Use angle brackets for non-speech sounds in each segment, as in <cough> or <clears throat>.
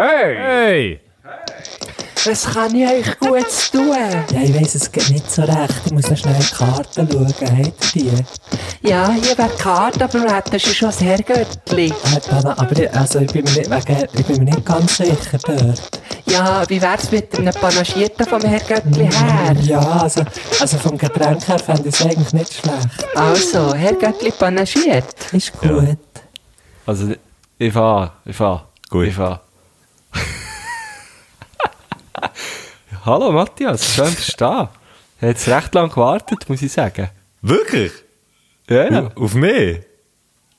Hey! Hey! Was kann ich euch gut tun? Ja, ich weiss es geht nicht so recht. Ich muss noch schnell in die Karten schauen. Habt ihr die? Ja, hier wäre die Karte, aber wir hätten schon ein Herrgöttli. Aber ich, also, ich, bin mir nicht, wegen, ich bin mir nicht ganz sicher dort. Ja, wie wär's mit einem Panagierten vom Herrgöttli her? Ja, also, also vom Getränk her fände ich es eigentlich nicht schlecht. Also, Herrgöttli panagiert. Ist gut. Also, ich fahr, ich fahr. Gut. Ich fahr. Hallo Matthias, schön, dass du da. Jetzt recht lange gewartet, muss ich sagen. Wirklich? Ja, ja, Auf mich?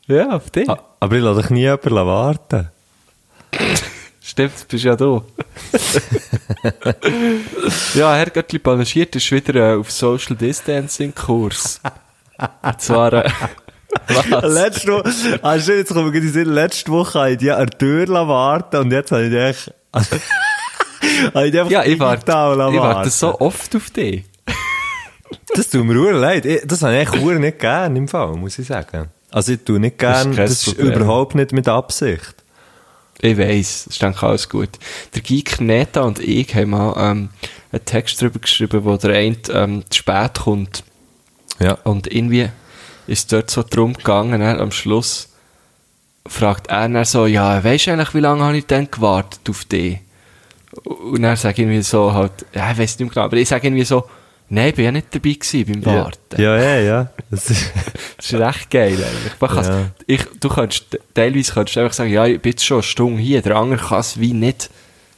ja auf dich. Ah, aber ich lasse dich nie jemanden warten. Stimmt, du bist ja da. ja, Herr Göttli Panagiert ist wieder äh, auf Social Distancing Kurs. Und zwar, äh, <laughs> was? Letzte Woche, ah, stimmt, jetzt kommen wir in den Sinn, letzte Woche habe ich die an der Tür warten und jetzt habe ich habe <laughs> ich Ja, ich warte, ich warte so oft auf dich. <laughs> Das tut mir ur leid. Das habe ich echt nicht gern im Fall, muss ich sagen. Also ich tue nicht Das ist gern, das ist überhaupt nicht mit Absicht. Ich weiss, ist denke ich alles gut. Der Geek Neta und ich haben mal ähm, einen Text darüber geschrieben, wo der eine ähm, zu spät kommt. Ja. Und irgendwie ist dort so drum gegangen, dann am Schluss fragt er dann so, ja, weisst du eigentlich, wie lange habe ich denn gewartet auf dich? Und dann sage ich irgendwie so halt, ja, ich weiss nicht mehr genau, aber ich sage irgendwie so, nein, ich bin ja nicht dabei gewesen beim Ja, Warten. ja, ja. ja. Das ist, Das ist recht geil eigentlich. Ja. ich, du kannst, teilweise kannst du einfach sagen, ja, ich bin jetzt schon eine Stunde hier, der andere kann es wie nicht,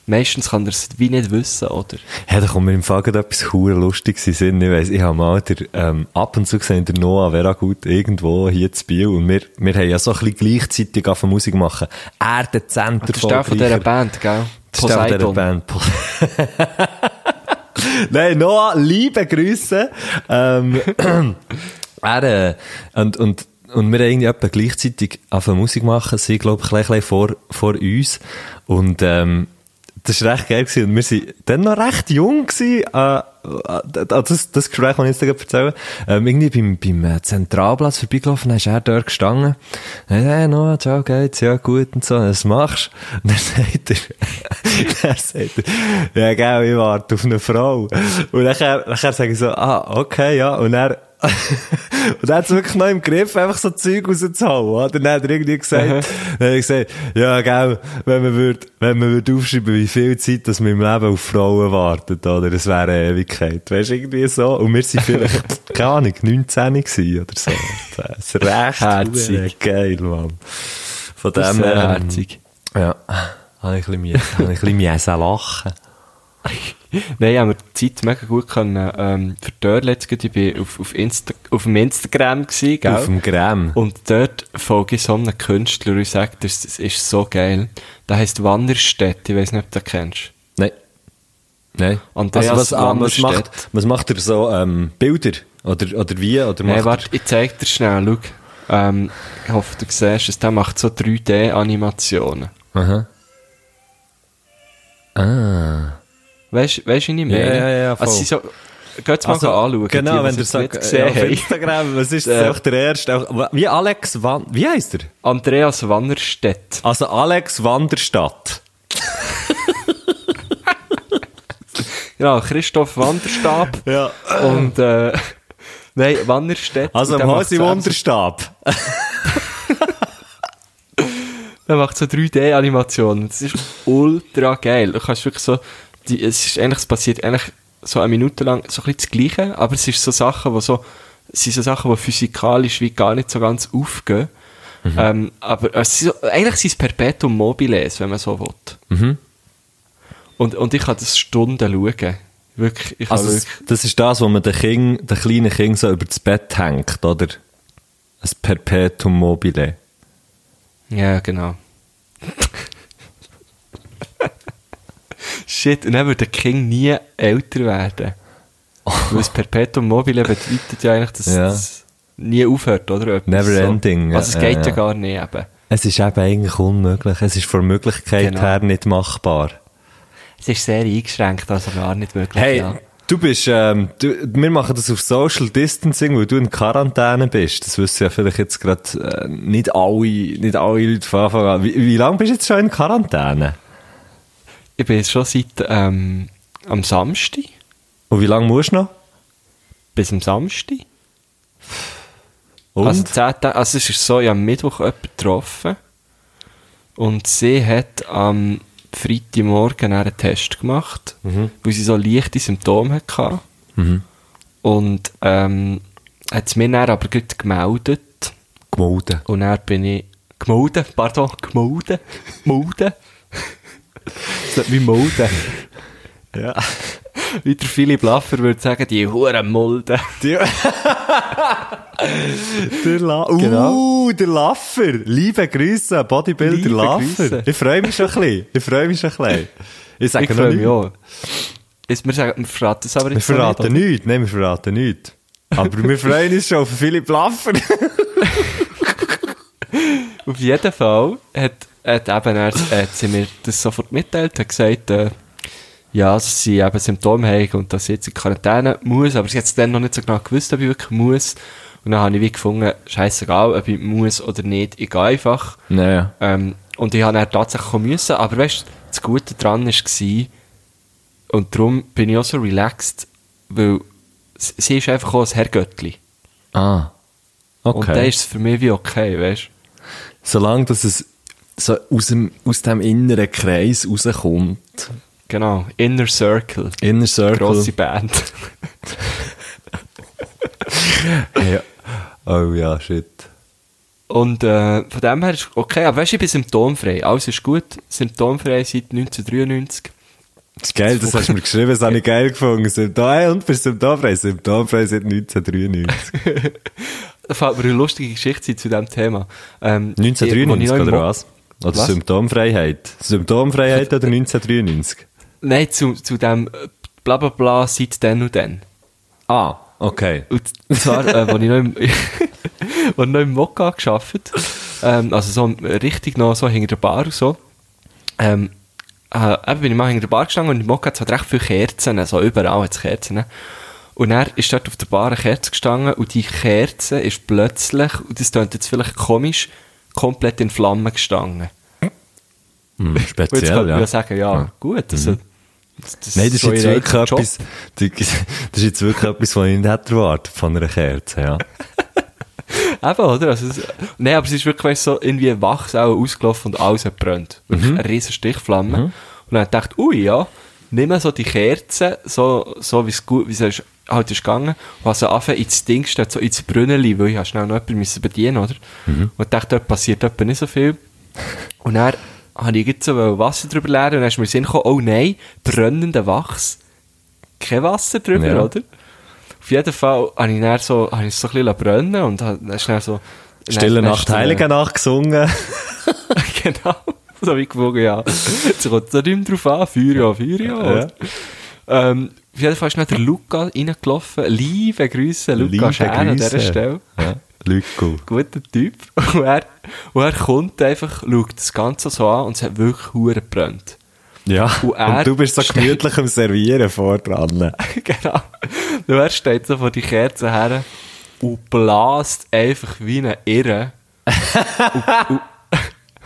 meistens kann er es wie nicht wissen, oder? ja, da kommt mir im Fall gerade etwas hure Lustiges in Sinn. Ich weiss, ich habe mal der, ähm, ab und zu gesehen, der Noah wäre gut irgendwo hier zu Biel und wir, wir haben ja so ein bisschen gleichzeitig auf Musik machen. Er der Center Das ist der von dieser Band, gell? Poseidon. Band. <laughs> Nein, Noah, liebe Grüße. Ähm, <clears throat> er, äh, und, und, und wir haben irgendwie etwa gleichzeitig angefangen Musik machen. Sie, glaube ich, ein bisschen vor, vor uns. Und, ähm, das war recht geil gewesen. Und wir waren dann noch recht jung gewesen, äh, äh, das, das Gespräch, das ich jetzt gerade erzähle, ähm, irgendwie beim, beim äh, Zentralplatz vorbeigelaufen, dann ist er dort gestanden. Hey, hey, Noah, ciao, geht's? Ja, gut und so, was machst? Und dann <laughs> sagt er, dann sagt er, ja, gell, ich warte auf eine Frau. Und nachher, nachher sage ich so, ah, okay, ja, und er, <laughs> und er hat es wirklich noch im Griff, einfach so Zeug rauszuhauen, oder? Dann hat er irgendwie gesagt, dann hat er gesagt, ja, gell, wenn man würde, wenn man würde aufschreiben, wie viel Zeit, dass man im Leben auf Frauen wartet, oder? Das wäre eine Ewigkeit. Weißt du, irgendwie so. Und wir sind vielleicht, <laughs> keine Ahnung, 19 gewesen, oder so. Das ist recht Herzig. geil, Mann. Von Das ist dem, sehr ähm, herzig. ja, habe ich ein bisschen, müssen- habe ich ein bisschen lachen. <laughs> Nein, haben wir die Zeit mega gut können, ähm, verdörren gerade. Ich bin auf, auf, Insta auf dem Instagram gewesen, gell? Auf dem Gramm. Und dort folge ich so einem Künstler und ich sage, das, das ist so geil. Der heisst Wanderstedt, ich weiß nicht, ob du den kennst. Nein. Nein. Andreas also was, ah, was, macht, was macht er so, ähm, Bilder? Oder, oder wie? Oder Nein, warte, ich zeig dir schnell, schau. Ähm, ich hoffe, du siehst es. Der macht so 3D-Animationen. er? Aha. Ah. Weißt du, weißt, wie ich meine? Ja, ja, ja, voll. Also, so, geht's mal anschauen. Genau, die, wenn nicht äh, gesehen auf haben. Instagram, was ist Äh. <laughs> das? Auch der erste, auch, wie Alex Van, wie heißt er? Andreas Wannerstedt. Also Alex Wanderstadt. <laughs> Ja, Christoph Wanderstab. <laughs> Ja. Und, äh, nein, Wannerstedt. Also macht so- Wanderstab. Der macht so 3D-Animationen. Das ist ultra geil. Du kannst wirklich so, die, es ist eigentlich, es passiert eigentlich so eine Minute lang so ein bisschen das Gleiche, aber es ist so Sachen, wo so, es sind so Sachen, die physikalisch wie gar nicht so ganz aufgehen. Ähm, aber es sind so, eigentlich sind es Perpetuum mobiles, wenn man so will. Mhm. Und, und ich kann das Stunden schauen. Wirklich, ich Also das, wirklich, das ist das, wo man den, kind, den kleinen Kind so über das Bett hängt, oder? Ein Perpetuum mobile. ja, genau. Shit, und dann würde King nie älter werden. Weil das Perpetuum mobile bedeutet ja eigentlich, dass Ja. es nie aufhört, oder? Etwas Never so. ending, Also es geht ja, ja. gar nicht eben. Es ist eben eigentlich unmöglich. Es ist von Möglichkeit Genau. her nicht machbar. Es ist sehr eingeschränkt, also gar nicht möglich. Hey, ja. du bist, ähm, du, wir machen das auf Social Distancing, weil du in Quarantäne bist. Das wissen ja vielleicht jetzt gerade äh, nicht alle, nicht alle Leute von Anfang an. Wie, wie lange bist du jetzt schon in Quarantäne? Ich bin schon seit ähm, am Samstag, Und wie lange musst du noch? bis am Samstag. Und? Also, 10 Tage, also es ist so, ich habe am Mittwoch jemanden getroffen und sie hat am Freitagmorgen einen Test gemacht, weil sie so leichte Symptome hatte. Und ähm, hat es mir dann aber gut gemeldet Gemolden. und dann bin ich gemeldet, pardon, gemeldet, gemeldet. Das wie Molden. Ja. Wie der Philipp Laffer würde sagen, die Huren Mulden. <laughs> Der La uh, Genau. der Laffer. Liebe Grüße, Bodybuilder Liebe Laffer. Grüße. Ich freue mich schon ein bisschen. Ich freue mich schon ein bisschen. Ich sage Ich freue mich auch. Jetzt, wir, sagen, wir verraten es aber Wir jetzt noch verraten nicht, nichts. Nein, wir verraten nichts. Aber wir freuen uns schon auf Philipp Laffer. <laughs> Auf jeden Fall hat, hat eben er, hat sie mir das sofort mitteilt, hat gesagt, äh, ja, dass sie eben Symptome haben und dass sie jetzt in Quarantäne muss, aber sie hat es dann noch nicht so genau gewusst, ob ich wirklich muss. Und dann habe ich wie gefunden, scheißegal, ob ich muss oder nicht, ich gehe einfach. Naja. Ähm, und ich habe dann tatsächlich kommen müssen, aber weißt du, das Gute daran war, und darum bin ich auch so relaxed, weil sie ist einfach auch ein Herrgöttli. Ah. Okay. Und dann ist es für mich wie okay, weißt du? Solange dass es so aus dem, aus dem inneren Kreis rauskommt. Genau, Inner Circle. Inner Circle. Grosse Band. <laughs> Ja. Oh ja, shit. Und äh, von dem her ist okay, aber weißt du, ich bin symptomfrei. Alles ist gut, symptomfrei seit 1993. Das ist geil, das hast du mir geschrieben, das habe ich geil gefunden. Symptom, hey, und bist symptomfrei? Symptomfrei seit 1993. <laughs> Da fällt mir eine lustige Geschichte zu diesem Thema. Ähm, 1993 ich- wo ich noch im oder was? Oder Was? Symptomfreiheit? Symptomfreiheit oder 1993? Nein, zu, zu dem äh, bla bla bla seit dann und dann. Ah, okay. Und zwar, äh, als ich noch im, <laughs> ich noch im Mokka gearbeitet ähm, also so richtig noch so hinter der Bar und so, ähm, äh, eben bin ich mal hinter der Bar gestanden und im Mokka hat es halt recht viele Kerzen, also überall hat es Kerzen. Und er ist dort auf der Bar eine Kerze gestanden und die Kerze ist plötzlich, und das klingt jetzt vielleicht komisch, komplett in Flammen gestanden. Hm, Und <laughs> jetzt speziell, könnte ja. ja sagen, ja, gut, also, das, das Nein, das ist jetzt wirklich Job. etwas, <laughs> das ist jetzt wirklich etwas, was ich nicht hätte erwartet von einer Kerze, ja. <laughs> Eben, oder? Also, es, nein, aber es ist wirklich so irgendwie wachs auch ausgelaufen und alles hat brennt. Wirklich eine riesen Stichflamme. Und dann dachte ich, ui, ja, nimm so die Kerze, so, so wie es gut, wie es ist, halt ist gegangen, und also anfangen ins Ding gestellt, so ins Brünneli, weil ich habe schnell noch jemanden müssen bedienen, oder? Und dachte, dort passiert etwa nicht so viel. <laughs> Und dann habe ich jetzt so Wasser drüber leeren und dann ist mir Sinn gekommen, oh nein, brennender Wachs. Kein Wasser drüber, Ja. oder? Auf jeden Fall habe ich dann so, habe ich so ein bisschen brennen und habe dann schnell so... Stille Nacht, Heilige Nacht gesungen. <laughs> <laughs> genau. <laughs> So wie gewogen, ja. Jetzt kommt es nicht mehr drauf an. Feuer ja, Feuer ja. Ja. Ähm, auf jeden Fall ist dann der Luca reingelaufen. Liebe Grüße, Luca Liebe Schär an dieser. Stelle. Ja. <laughs> Guter Typ. Und er, und er kommt einfach, schaut das Ganze so an und es hat wirklich hure gebrannt. Ja. Und Und, du bist so gemütlich am Servieren vor dran. <laughs> genau. Und er steht so vor die Kerze her und bläst einfach wie eine Irre. und, und,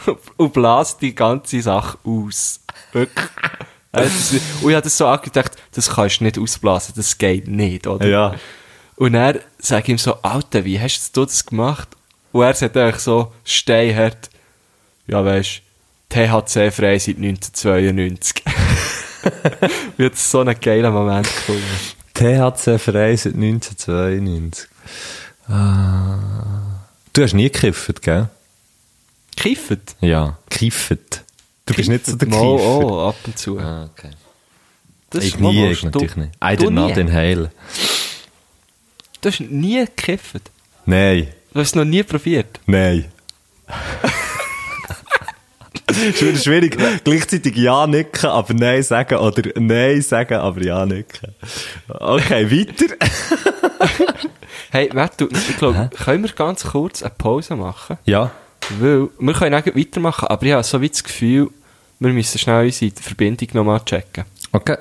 <laughs> und bläst die ganze Sache aus. Wirklich. Das- Und ich habe das so angedacht, das kannst du nicht ausblasen, das geht nicht, oder? Ja. Und er sagt ihm so, Alter, wie hast du das gemacht? Und er sagt eigentlich so, steinhart, ja weisst, THC frei seit 1992. ich habe so einen geilen Moment gefunden. THC frei seit 1992. Ah. Du hast nie gekifft, gell? Kiffet? Ja. Gekifft. Du bist nicht so der Kiffer. Oh, ab und zu. Ah, okay. Das Ich nie, ich natürlich du, nicht. I did not inhale. Du hast nie gekifft. Nein. Du hast es noch nie probiert. Nein. <laughs> Ist schwierig, gleichzeitig Ja nicken, aber Nein sagen oder Nein sagen, aber Ja nicken. Okay, weiter. <laughs> Hey, du, ich glaube, können wir ganz kurz eine Pause machen? Ja. Weil, wir können auch weitermachen, aber ich habe so wie das Gefühl, wir müssen schnell unsere Verbindung nochmal checken. Okay.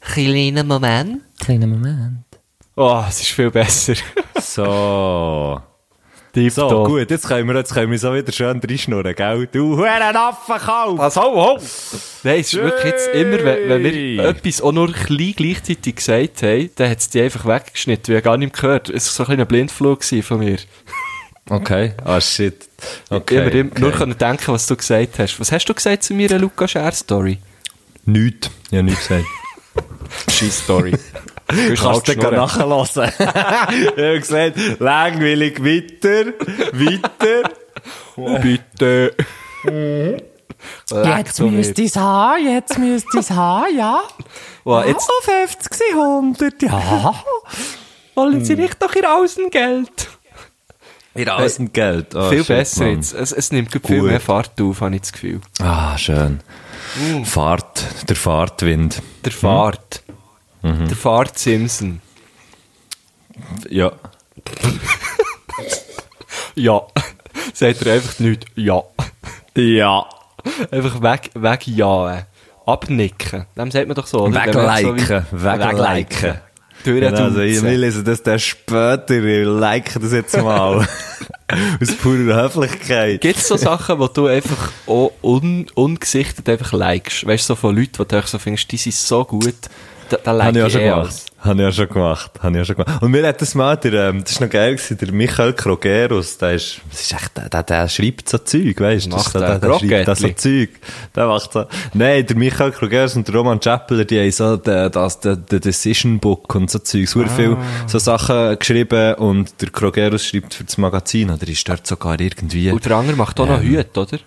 Kleiner Moment. Kleiner Moment. Oh, es ist viel besser. So. <laughs> So, Tipptopp. gut, jetzt können wir, jetzt können wir so wieder schön reinschnurren, gell? Du huren Affenkalb! Was, ho! Nein, es ist wirklich jetzt immer, wenn, wenn wir etwas auch nur klein gleichzeitig gesagt haben, dann hat es die einfach weggeschnitten, wie ich gar nicht mehr gehört. Es war so ein kleiner Blindflug von mir. Okay, ah shit. Okay, ich habe mir okay. nur können denken, was du gesagt hast. Was hast du gesagt zu meiner Luca Scher Story? Nichts. Ich habe nichts gesagt. <laughs> Scheiß Story. Du kannst gar nachhören. <laughs> ich habe gesagt, langweilig, weiter, weiter. Bitte. Jetzt müsst ihr es haben, jetzt müsst ihr es haben, ja. Wow, jetzt Oh, 50, sie 100, ja. <laughs> wollen sie nicht doch ihr Außengeld. Ihr Außengeld. Oh, viel shit, besser Mann. jetzt. Es, es nimmt viel mehr Fahrt auf, habe ich das Gefühl. Ah, schön. Fahrt, der Fahrtwind. Der Fahrt. Der Fahrt Simpson. Ja. <laughs> Ja. Sagt er einfach nicht. Ja. Ja. Einfach weg, weg ja. Abnicken. Dem sagt man doch so, man so wie- Durchduzen. Genau, also ich will lesen das dann später. Ich like das jetzt mal. <laughs> Aus purer Höflichkeit. Gibt es so Sachen, wo du einfach auch un ungesichtet einfach likest? Weißt du, so von Leuten, wo du so findest, die sind so gut, da, da like Habe ich auch schon eh gemacht. Habe ich auch schon gemacht. Habe ich auch schon gemacht. Und mir hat das mal, der, ähm, das ist noch geil gewesen, der Michael Krogerus, der ist, das ist echt, der, der, der schreibt so Zeug, weißt du? Das Macht so, der der, der schreibt das so? Zeug. Der macht so, nein, der Michael Krogerus und der Roman Chappeler, die haben so, der, das, der, der Decision Book und so Zeug, so viel, so Sachen geschrieben und der Krogerus schreibt für das Magazin, oder ist dort sogar irgendwie, Und der andere macht auch noch Ähm. Hüte, oder?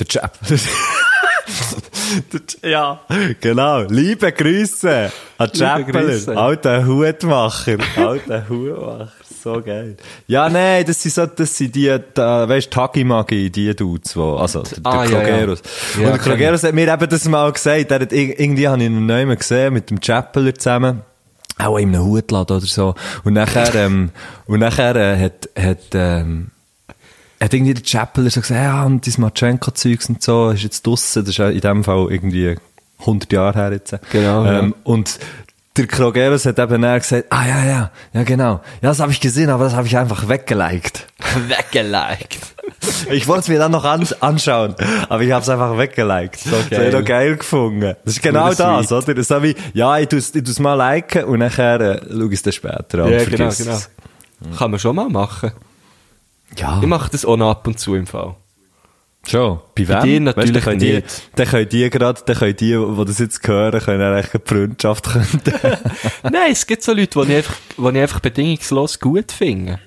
der Chappeler. <laughs> <laughs> Ja, genau. Liebe Grüße an Chappeler, alter Hutmacher, alter Hutmacher, so geil. Ja, nein, das sind so, das sind die, da, weißt, Tagi-Magi, die Dudes, wo, also, der, der Ah, ja, ja. Krogerus. Ja, Und der Krogerus hat mir eben das mal gesagt, er hat, ir- irgendwie habe ich ihn noch einmal gesehen, mit dem Chappeler zusammen. Auch in einem Hutladen oder so. Und nachher, ähm, und nachher, äh, hat, hat, ähm, hat irgendwie der Chappeler so gesagt, ja, und das Matschenko-Zeugs und so ist jetzt draussen, das ist ja in dem Fall irgendwie 100 Jahre her jetzt. Genau, Ähm, Und der Krogerus hat eben dann gesagt, ah, ja, ja, ja, genau. Ja, das habe ich gesehen, aber das habe ich einfach weggeliked. <laughs> Weggeliked. Ich wollte es mir dann noch an anschauen, aber ich habe es einfach weggeliked. So Das habe ich noch geil gefunden. Das ist genau das, oder? So wie, ja, ich ich tu's mal liken und nachher äh, schau ich es dann später an. Ja, genau, genau. es. Kann man schon mal machen. Ja, Ich mache das auch noch ab und zu im Fall. schon. Bei wem? Bei dir natürlich dann können die, nicht. Dann können die gerade, dann können die, die das jetzt hören, können eigentlich eine Freundschaft gründen. <laughs> Nein, es gibt so Leute, die ich einfach, die ich einfach bedingungslos gut finde.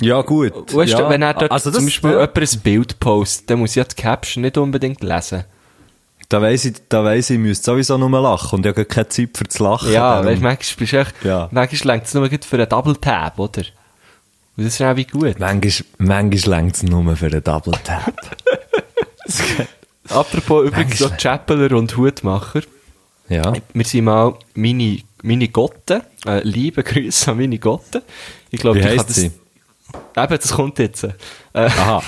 ja, gut. Weißt ja. du, wenn er dort also zum das- Beispiel ja. jemand ein Bild postet, dann muss ich ja die Caption nicht unbedingt lesen. Da weiss ich, da weiss ich, ich müsste sowieso nur lachen und ich habe keine Zeit für zu lachen. Ja, darum- weißt du, manchmal bist du echt, Ja. manchmal längt es nur gut für einen Double Tab, oder? Und das ist auch wie gut. Manchmal, manchmal längt es nur für einen Double Tap. <laughs> Apropos übrigens so. Chappeler und Hutmacher. ja. Wir sind mal meine, meine Gotte, äh, liebe Grüße an meine Gotte. Ich glaube, ich heisst das, sie? Eben, das kommt jetzt. Äh, Aha.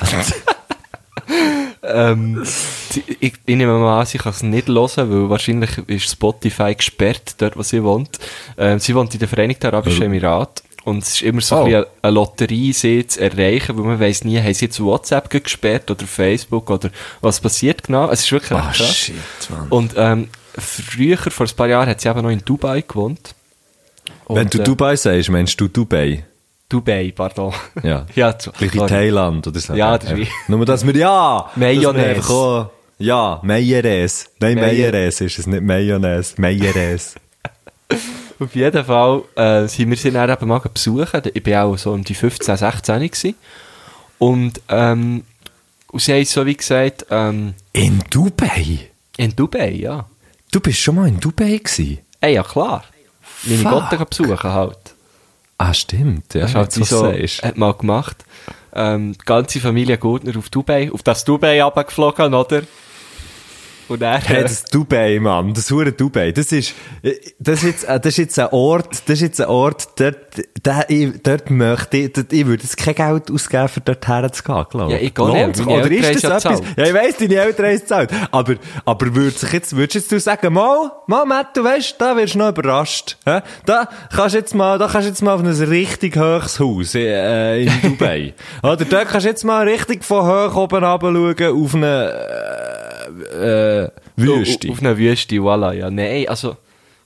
<laughs> ähm, ich, ich nehme mal an, sie kann es nicht hören, weil wahrscheinlich ist Spotify gesperrt, dort wo sie wohnt. Ähm, sie wohnt in den Vereinigten Arabischen Emiraten. Und es ist immer so Oh. ein eine Lotterie, sie zu erreichen, weil man weiss nie, haben sie jetzt WhatsApp gesperrt oder Facebook oder was passiert genau. Es ist wirklich krass. shit, Mann. Und ähm, früher, vor ein paar Jahren, hat sie eben noch in Dubai gewohnt. Wenn Und, du äh, Dubai sagst, meinst du Dubai? Dubai, pardon. Ja. <laughs> ja, Gleich sorry. Thailand oder so. Ja, das ist wie- Nur, dass wir, ja! <laughs> Mayonnaise. wir auch- Ja, Mayonnaise. Nein, Mayo- Mayonnaise ist es, nicht Mayonnaise. Mayonnaise. <laughs> Auf jeden Fall äh, sind wir sie dann eben mal besuchen. Ich war auch so um die 15, 16 gewesen. Und, ähm, und sie haben so wie gesagt, ähm, In Dubai? in Dubai, ja. Du bist schon mal in Dubai gewesen? Ey, ja klar. Meine gehen besuchen halt. Ah, stimmt. Ja, Das halt so, sagst. hat mal gemacht. Ähm, die ganze Familie Gurtner auf Dubai, auf das Dubai runtergeflogen, oder? Und dann, Hey, das Dubai, Mann, das hure Dubai, das ist, das ist jetzt, äh, das ist jetzt ein Ort, das ist jetzt ein Ort, dort, da, ich, dort möchte ich, dort, ich würde jetzt kein Geld ausgeben, für dort herzugehen, glaube Ja, ich gar nicht, Lohnt's? meine Oder ist das etwas? Ja, ich weiss, deine Eltern haben es gezahlt. Aber, aber würdest sich jetzt, würdest jetzt du sagen, mal, mal, Matt, du weißt, da wirst du noch überrascht, hä? Da kannst du jetzt mal, da kannst du jetzt mal auf ein richtig hohes Haus, äh, in <laughs> Dubai. Oder dort kannst du jetzt mal richtig von hoch oben runter schauen, auf eine, äh, äh, Wüste. Auf eine Wüste, voilà, ja. Nein, also,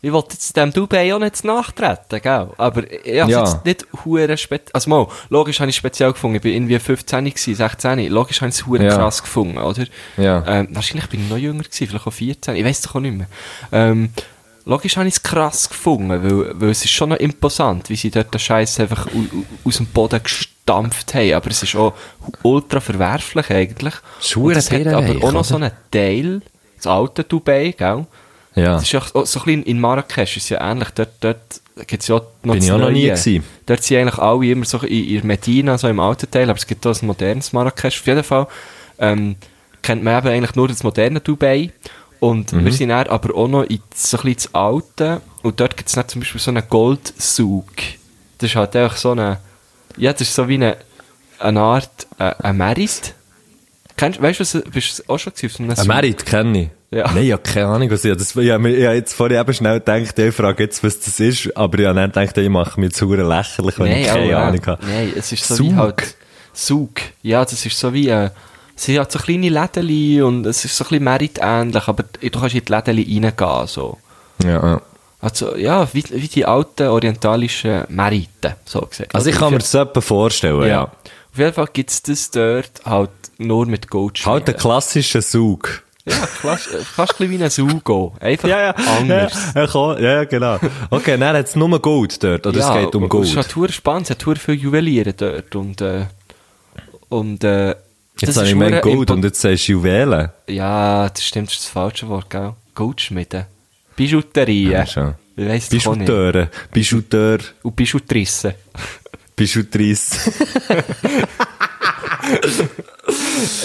ich wollte jetzt dem Dubai auch nicht nachtreten, gell? Aber ich habe Ja. jetzt nicht hure speziell, also mal, logisch habe ich speziell gefunden, ich bin irgendwie 15 gewesen, 16, logisch habe ich es hure Ja. krass gefunden, oder? Ja. Ähm, wahrscheinlich bin ich noch jünger gewesen, vielleicht auch 14, ich weiß doch auch nicht mehr. Ähm, logisch habe ich es krass gefunden, weil, weil es ist schon noch imposant, wie sie dort den Scheiß einfach au- au- aus dem Boden gestampft haben, aber es ist auch ultra verwerflich eigentlich. Und es hat aber auch noch so einen Teil, das alte Dubai, gell? Ja. Das ist ja auch so ein bisschen in Marrakesch, ist ja ähnlich, dort, dort gibt es ja noch Bin das ich auch noch nie gewesen. Dort sind eigentlich alle immer so in, in Medina, so im alten Teil, aber es gibt auch ein modernes Marrakesch. Auf jeden Fall ähm, kennt man eben eigentlich nur das moderne Dubai. Und Mhm. wir sind dann aber auch noch in so ein bisschen das Alte. Und dort gibt es zum Beispiel so einen Goldzug. Das ist halt einfach so eine, ja, das ist so wie eine, eine Art, äh, ein Merit. Kennst, weißt du, was, bist du auch schon gewesen Ein? Merit kenne ich. Ja. Nein, ich habe keine Ahnung, was ich, das, ich habe ich jetzt vorher eben schnell gedacht, ich frage jetzt, was das ist, aber ich habe dann gedacht, ich mache mich zu lächerlich, wenn ich Nein, keine auch, ja. Ahnung habe. Nein, es ist so Zug? wie halt Zug. Ja, das ist so wie, äh, es sind halt so kleine Lädeli und es ist so ein bisschen Merit-ähnlich, aber du kannst in die Lädeli reingehen, so. Ja, ja. Also, ja, wie, wie die alten orientalischen Meriten, so gesagt. Also ich kann mir das etwa vorstellen, ja. ja. Auf jeden Fall gibt es das dort halt nur mit Gold. Halt einen klassischen Sug. Ja, fast, fast ein wie ein Sugo. Einfach anders. Ja, ja, komm, ja, ja, genau. Okay, dann hat es nur Gold dort, oder es geht um Gold. Es ist halt spannend, es hat viele Juweliere dort und, äh, und, äh, Jetzt das habe ist ich mein verdammt Gold und jetzt sagst du Juwelen. Ja, das stimmt, das ist das falsche Wort, gell? Goldschmiede. Bijouterie. Ja, weiss. Bijouteure, Bijouteur, Und Bijoutrisse. Bijoutrice. <laughs>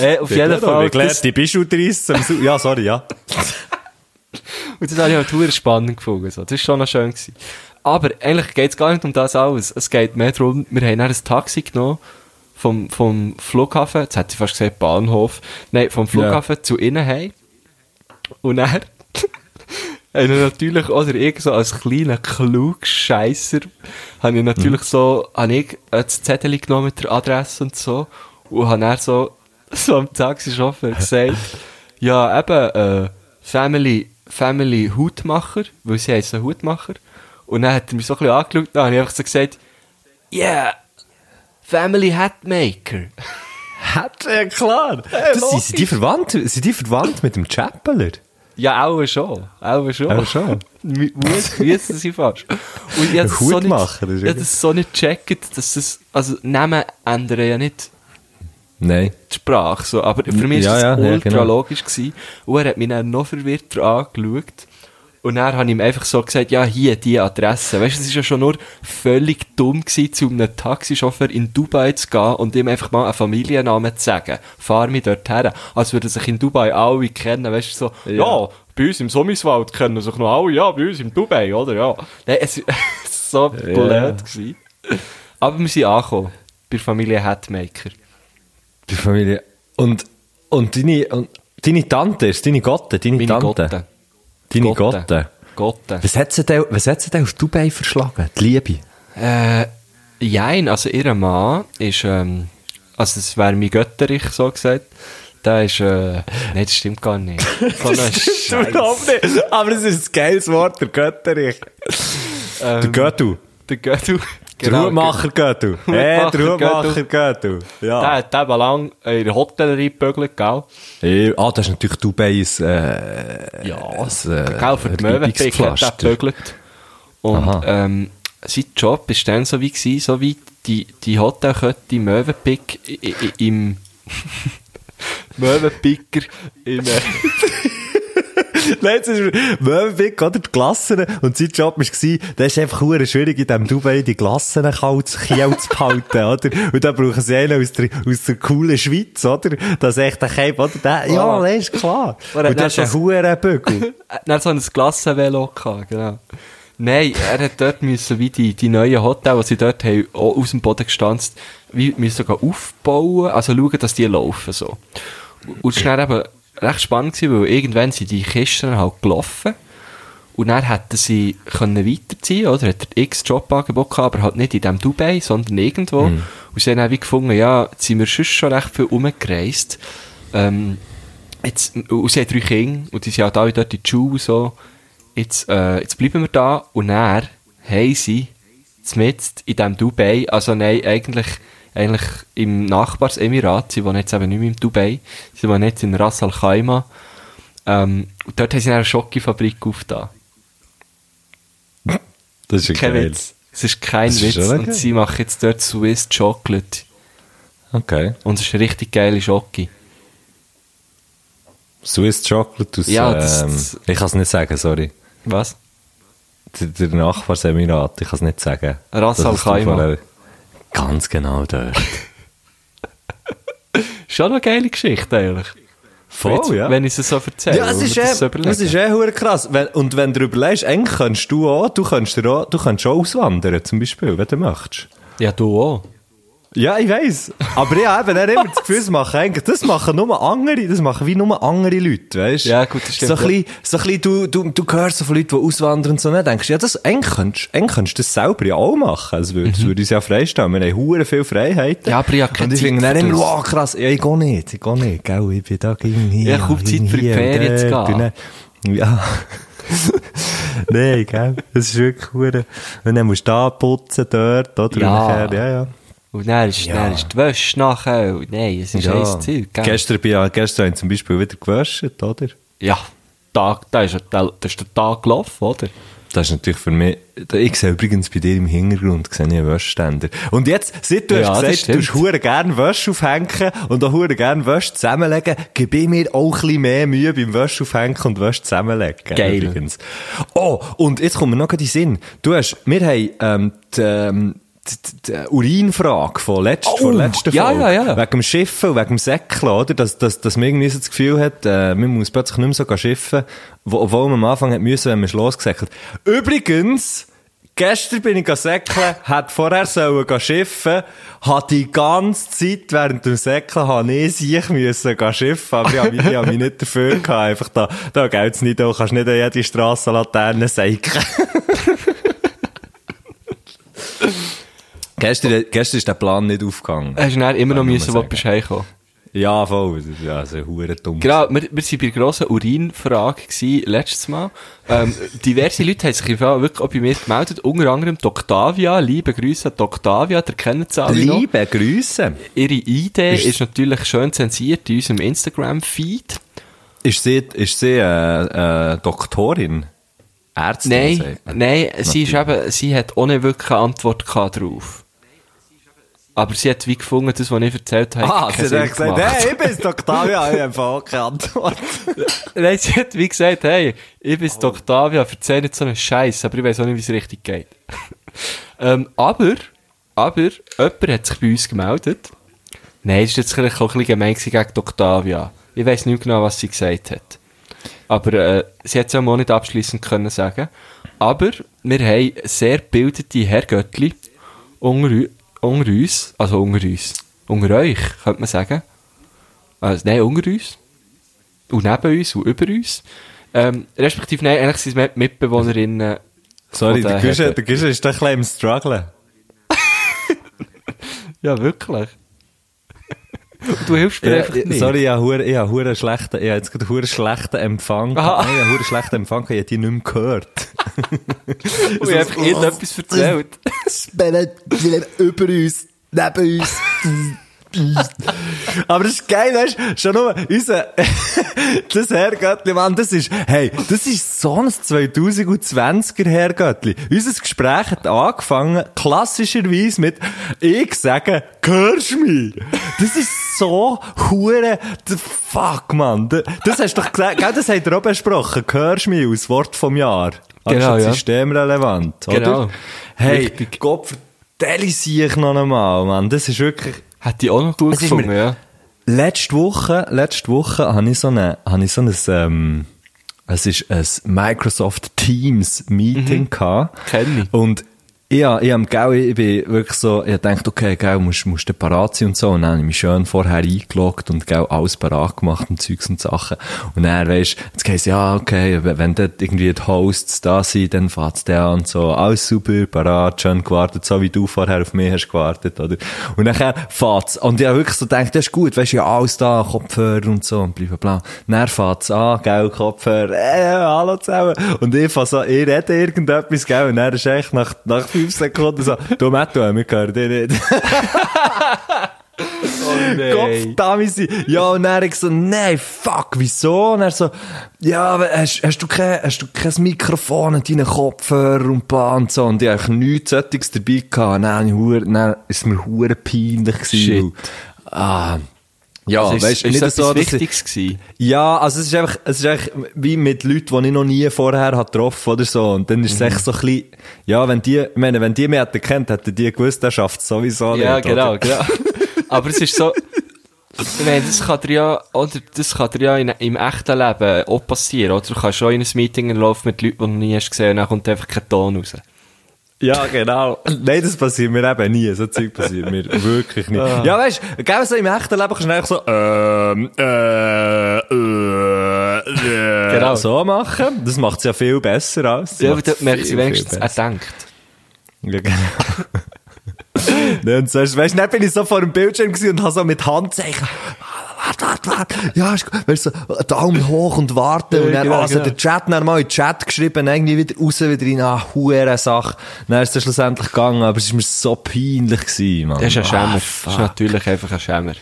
äh, auf jeden Fall. Das, die Su- Ja, sorry, ja. <laughs> und das habe ich halt verdammt spannend gefunden. So. Das war schon noch schön. Gewesen. Aber eigentlich geht es gar nicht um das alles. Es geht mehr darum, wir haben dann ein Taxi genommen vom, vom Flughafen, jetzt hätte ich fast gesagt Bahnhof, nein, vom Flughafen zu innen. Und dann haben wir natürlich, oder irgend so als kleiner Klugscheisser, habe ich natürlich so, habe ich das Zettel genommen mit der Adresse und so, und habe dann so, <laughs> so am Taxichauffeur gesagt, <laughs> ja, eben, äh, Family, Family Hutmacher, weil sie heißen Hutmacher. Und dann hat er mich so ein bisschen angeschaut, dann habe ich einfach so gesagt, yeah, Family Hatmaker. Hat, ja klar. <laughs> Das sind, sind die verwandt, sind die verwandt mit dem Chappeler? Ja, auch schon. Auch schon. Auch schon. Muss, müssen sie fast. Und ich habe das, so nicht, ist ich das so nicht gecheckt, dass das, also Namen ändern ja nicht Nein. die Sprache, so. aber für mich Ja, war ja, das ja, ultra genau. logisch gewesen. Und er hat mich dann noch verwirrter angeschaut. Und dann habe ich ihm einfach so gesagt, ja, hier, die Adresse. Weißt du, es ist ja schon nur völlig dumm gewesen, zu einem Taxichauffeur in Dubai zu gehen und ihm einfach mal einen Familiennamen zu sagen. Fahr mich dort her. Als würden sich in Dubai alle kennen, weißt du, so, ja, bei uns im Sommiswald kennen sich noch alle, ja, bei uns im Dubai, oder, ja. Nein, es ist <laughs> so blöd gewesen. Aber wir sind angekommen. Bei der Familie Hatmaker. Die Familie. Und, und deine, und deine Tante ist deine Gotte, deine Meine Tante. Gotte. Deine Gotte. Gotte. Was hat sie denn, was hat sie denn auf Dubai verschlagen? Die Liebe. Äh, jein, also ihr Mann ist, ähm, also das wäre mein Götterich, so gesagt. Der ist, äh, nein, das stimmt gar nicht. So ein Scheiß. nicht. Aber es ist ein geiles Wort, der Götterich. Der Göttu. Der Göttu. Der Hutmacher Göttu. <laughs> Hey, der Hutmacher Göttu. Der Ja. hat eben lang in der Hotellerie gebügelt, gell? Ah, das ist natürlich Dubai ein, äh, Ja, ein, äh, Gell, für die Möwenpick hat er gebügelt. Und, Aha. ähm, sein Job war dann so wie gewesen, so wie die, die Hotelkette Möwenpick im, <laughs> Möwenpicker im, äh, <laughs> <laughs> Nein, es ist Möwenpick, oder? Die Glassen. Und sein Job war, das ist einfach schwierig, in diesem Dubai die Glassen kalt zu behalten, oder? Und da brauchen sie einen aus der, aus der coolen Schweiz, oder? Das ist echt ein Cape, oder? Der, ja, das ist klar. Und das ist ein das- hure Bügel. <laughs> Er hat so ein Glassenvelo gehabt, genau. Nein, er hat dort müssen, wie die, die neuen Hotels, die sie dort haben, auch aus dem Boden gestanzt, wie müssen gehen aufbauen, also schauen, dass die laufen, so. Und dann eben recht spannend gewesen, weil irgendwann sind die Kisten halt gelaufen. Und dann hätten sie können weiterziehen, oder? Hat er x Jobangebot gehabt, aber halt nicht in dem Dubai, sondern irgendwo. Und sie haben dann wie gefunden, ja, jetzt sind wir schon schon recht viel umgereist. Ähm, jetzt, und sie haben drei Kinder, und die sind halt alle dort in die Schule, so. Jetzt, äh, jetzt bleiben wir da, und dann haben sie, mit in dem Dubai, also nein, eigentlich, eigentlich im Nachbarsemirat, sie wohnen jetzt eben nicht mehr im Dubai, sie wohnen jetzt in Ras Al Khaimah, ähm, und dort haben sie eine Schokofabrik aufgetan. Das ist Kein geil. Witz. Es ist kein Das ist Witz. schon Und geil. sie machen jetzt dort Swiss Chocolate. Okay. Und es ist eine richtig geile Schoki. Swiss Chocolate aus, Ja, das- ähm, das- ich kann es nicht sagen, sorry. Was? Der, der Nachbarsemirat, ich kann es nicht sagen. Ras Al ist Khaimah. Ganz genau dort. <laughs> Schon eine geile Geschichte eigentlich. Voll, Jetzt, ja. Wenn ich es so erzähle. Ja, es ist, eh, das so es ist eh hure krass. Und wenn du überlegst, eigentlich kannst du auch, du kannst, dir auch, du kannst auch auswandern, zum Beispiel, wenn du möchtest. Ja, du auch. Ja, ich weiss. Aber ich habe eben auch immer das Gefühl, das machen eigentlich, das machen nur andere, das machen wie nur andere Leute, weißt Ja, gut, das stimmt, So ein bisschen, so ein bisschen, du, du, du hörst so von Leuten, die auswandern und so, dann denkst du, ja, das, eigentlich könntest, eigentlich könntest du das selber ja auch machen. Also, würde, das würde uns ja freistellen. Wir haben hure viel Freiheiten. Ja, aber ich habe keine Und ich finde dann immer, wow, krass, ja, ich gehe nicht, ich gehe nicht, gell, ich bin da gegen hier. Ja, ich habe Zeit für die Ferien zu gehen. bin Ja. <laughs> Nein, gell, das ist wirklich hure. Und dann musst du da putzen, dort, oder? Ja. Nachher, ja, ja. Und dann ist, Ja. dann ist die Wäsche nachher. Und Nein, es ist Ja. ein Zeug, gell? Gestern, bin ich, gestern habe ich zum Beispiel wieder gewaschen, oder? Ja. Tag, da ist, der, das ist der Tag gelaufen, oder? Das ist natürlich für mich, ich sehe übrigens bei dir im Hintergrund, sehe ich einen Wäschständer. Und jetzt, seit du Ja, hast gesagt, du hast hure gerne Wäsche aufhängen und auch hure gerne Wäsche zusammenlegen, gebe ich mir auch ein bisschen mehr Mühe beim Wäsche aufhängen und Wäsche zusammenlegen. Geil. Übrigens. Oh, und jetzt kommt mir noch in den Sinn. Du hast, wir haben, ähm, die, ähm, die, die Urinfrage von, letzt, von der letzten Oh, ja, Folge. ja, ja. Wegen dem Schiffen und wegen dem Säckeln, oder? Dass, dass, dass man irgendwie so das Gefühl hat, äh, man muss plötzlich nicht mehr so schiffen, wo, obwohl man am Anfang hat müssen, wenn man losgesäckelt. Übrigens, gestern bin ich säckeln, <laughs> hat vorher sollen schiffen, hat die ganze Zeit während dem Säckeln, habe ich sich müssen schiffen, aber ich habe mich, ich habe mich nicht dafür gehabt, einfach da, da geht's nicht, du kannst nicht an jede Strassenlaterne säckeln. <laughs> Gestern, gestern ist der Plan nicht aufgegangen. Hast du dann immer noch müssen, wo sagen. heimgekommen? Ja, voll. Das ist ja so hure dumm. Genau, wir, wir waren bei der grossen Urinfrage gewesen, letztes Mal. Ähm, diverse Leute haben sich im Fall wirklich auch bei mir gemeldet, unter anderem die Octavia, liebe Grüße an die Octavia, der kennt sie alle noch. Liebe Grüße. Ihre Idee Ist- ist, natürlich schön zensiert in unserem Instagram-Feed. Ist sie, ist sie äh, äh, Doktorin? Ärztin? Nein, nein, sie ist eben, sie hat nicht wirklich eine Antwort drauf. Aber sie hat wie gefunden, das, was ich erzählt habe, Ah, sie hat gesagt, hey, ich bin's, <laughs> Octavia, ich habe auch keine Antwort. <laughs> Nein, sie hat wie gesagt, hey, ich bin oh. Octavia, erzähl nicht so einen Scheiß, aber ich weiß auch nicht, wie es richtig geht. <laughs> ähm, aber, aber, jemand hat sich bei uns gemeldet. Nein, das ist jetzt vielleicht auch ein bisschen gemein gegen Octavia. Ich weiß nicht genau, was sie gesagt hat. Aber äh, sie hat es ja auch nicht abschließend können sagen. Aber wir haben sehr gebildete Herrgöttli unter, unter uns, also unter uns, unter euch, könnte man sagen. Also, nein, unter uns. Und neben uns und über uns. Ähm, respektive, nein, eigentlich sind es Mit- Mitbewohnerinnen. Sorry, der Herren. der Guschen ist doch ein bisschen im Struggeln. <laughs> Ja, wirklich. Und <laughs> du hilfst mir Ja, einfach nicht. sorry, ich habe ich schlechten, ich habe jetzt gerade hure schlechten Empfang. Aha. Nein, ich habe hure schlechten Empfang, ich habe die nicht mehr gehört. <laughs> Und ich habe einfach irgendetwas erzählt. <laughs> Spielen über uns, neben uns. Aber das ist geil, weißt du, schon nur, unser, <laughs> das Herrgöttli, Mann, das ist, hey, das ist so ein 2020er Herrgöttli. Unser Gespräch hat angefangen, klassischerweise mit, ich sage, hörst du mich? Das ist so hure, the fuck, Mann. Das hast du doch gesagt, gell, das habt ihr auch besprochen, hörst du mich, aus Wort vom Jahr. Das Genau, ist ja. systemrelevant, oder? Genau. Hey, Richtig. Gott, vertelle ich noch einmal, Mann. Das ist wirklich, Hätte ich auch noch gut gefunden, ja. Letzte Woche, letzte Woche habe ich so eine, habe ich so ein, ähm, es ist ein Microsoft Teams Meeting gehabt. Kenn ich. Und ja, ich, hab, gell, ich bin wirklich so, ich dachte, okay, gell, musst, musst du parat sein und so. Und dann habe ich mich schön vorher eingeloggt und gell, alles parat gemacht und Zeugs und Sachen. Und dann, weisst jetzt heisst ja, okay, wenn dort irgendwie die Hosts da sind, dann fährt's der an und so. Alles super, parat, schön gewartet, so wie du vorher auf mich hast gewartet, oder? Und dann fährt's. Und ich habe wirklich so gedacht, das ist gut, weisst ja, alles da, Kopfhörer und so und bla, bla. Dann fährt's an, gell, Kopfhörer, äh, hallo zusammen. Und ich fahr so, ich rede irgendetwas, gell, und dann ist echt nach, nach fünf Sekunden so, du Matto, wir hören dich nicht. <laughs> Oh damit sie. Ja, und dann ich so, nein, fuck, wieso? Und er so, ja, aber hast, hast du kein, hast du kein Mikrofon und deinen Kopfhörer und bla und so. Und ich hab nichts Sättiges dabei gehabt. Dann, hure- dann ist mir hure peinlich gewesen. Shit. Ah. Ja, Also ist, weißt, ist nicht das so, Wichtiges gewesen? ja, also es ist einfach, es ist einfach wie mit Leuten, die ich noch nie vorher hat getroffen oder so. Und dann ist es echt so ein bisschen, ja, wenn die, ich meine, wenn die mich hätten kennt, hätten die gewusst, der schafft es sowieso Ja, nicht. genau, oder? genau. <laughs> Aber es ist so, ich meine, das kann dir ja, oder, das kann dir ja in, im echten Leben auch passieren, oder? Du kannst schon in ein Meeting laufen mit Leuten, die du noch nie hast gesehen und dann kommt einfach kein Ton raus. Ja, genau. Nein, das passiert mir eben nie. So Zeug passiert mir wirklich nicht. Ja, weißt du, gell, so im echten Leben kannst du einfach so, ähm, äh, äh, äh, Genau. so machen. Das macht es ja viel besser als. Ja, aber dort merkst du wenigstens, er denkt. Ja, genau. <laughs> nee, und so, weißt du, dann bin ich so vor dem Bildschirm gewesen und habe so mit Handzeichen, warte, warte, warte, ja, ist gut, weißt du, Daumen hoch und warten, Ja, und dann, genau, also genau. der Chat, dann mal in den Chat geschrieben, irgendwie wieder raus, wieder rein, ah, hure Sache. Dann ist es schlussendlich gegangen, aber es war mir so peinlich gewesen, Mann. Das ist ein Ah, Schämer. das fuck. ist natürlich einfach ein Schämer.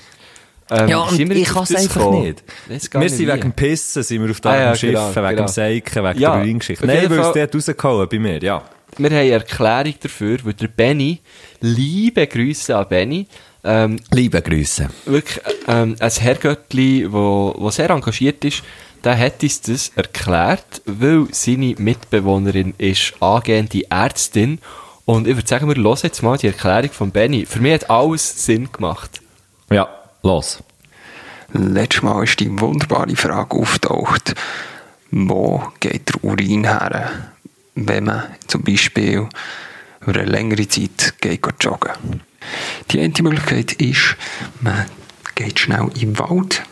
Ähm, Ja, und ich kann es das einfach gekommen? nicht. Wir sind wie. wegen dem Pissen, sind wir auf dem Ah, ja, Schiff, genau, wegen genau. dem Seiken, wegen Ja, der Uringeschichte. Nein, weil es dort rausgehauen bei mir, ja. Wir haben eine Erklärung dafür, weil der Benny, liebe Grüße an Benny, ähm, Liebe Grüße. wirklich ähm, ein Herrgöttli, wo, wo sehr engagiert ist, der hat uns das erklärt, weil seine Mitbewohnerin ist angehende Ärztin und ich würde sagen, wir hören jetzt mal die Erklärung von Benny. Für mich hat alles Sinn gemacht. Ja, los. Letztes Mal ist die wunderbare Frage auftaucht, wo geht der Urin her, wenn man zum Beispiel über eine längere Zeit geht joggen. Die eine Möglichkeit ist, man geht schnell im Wald,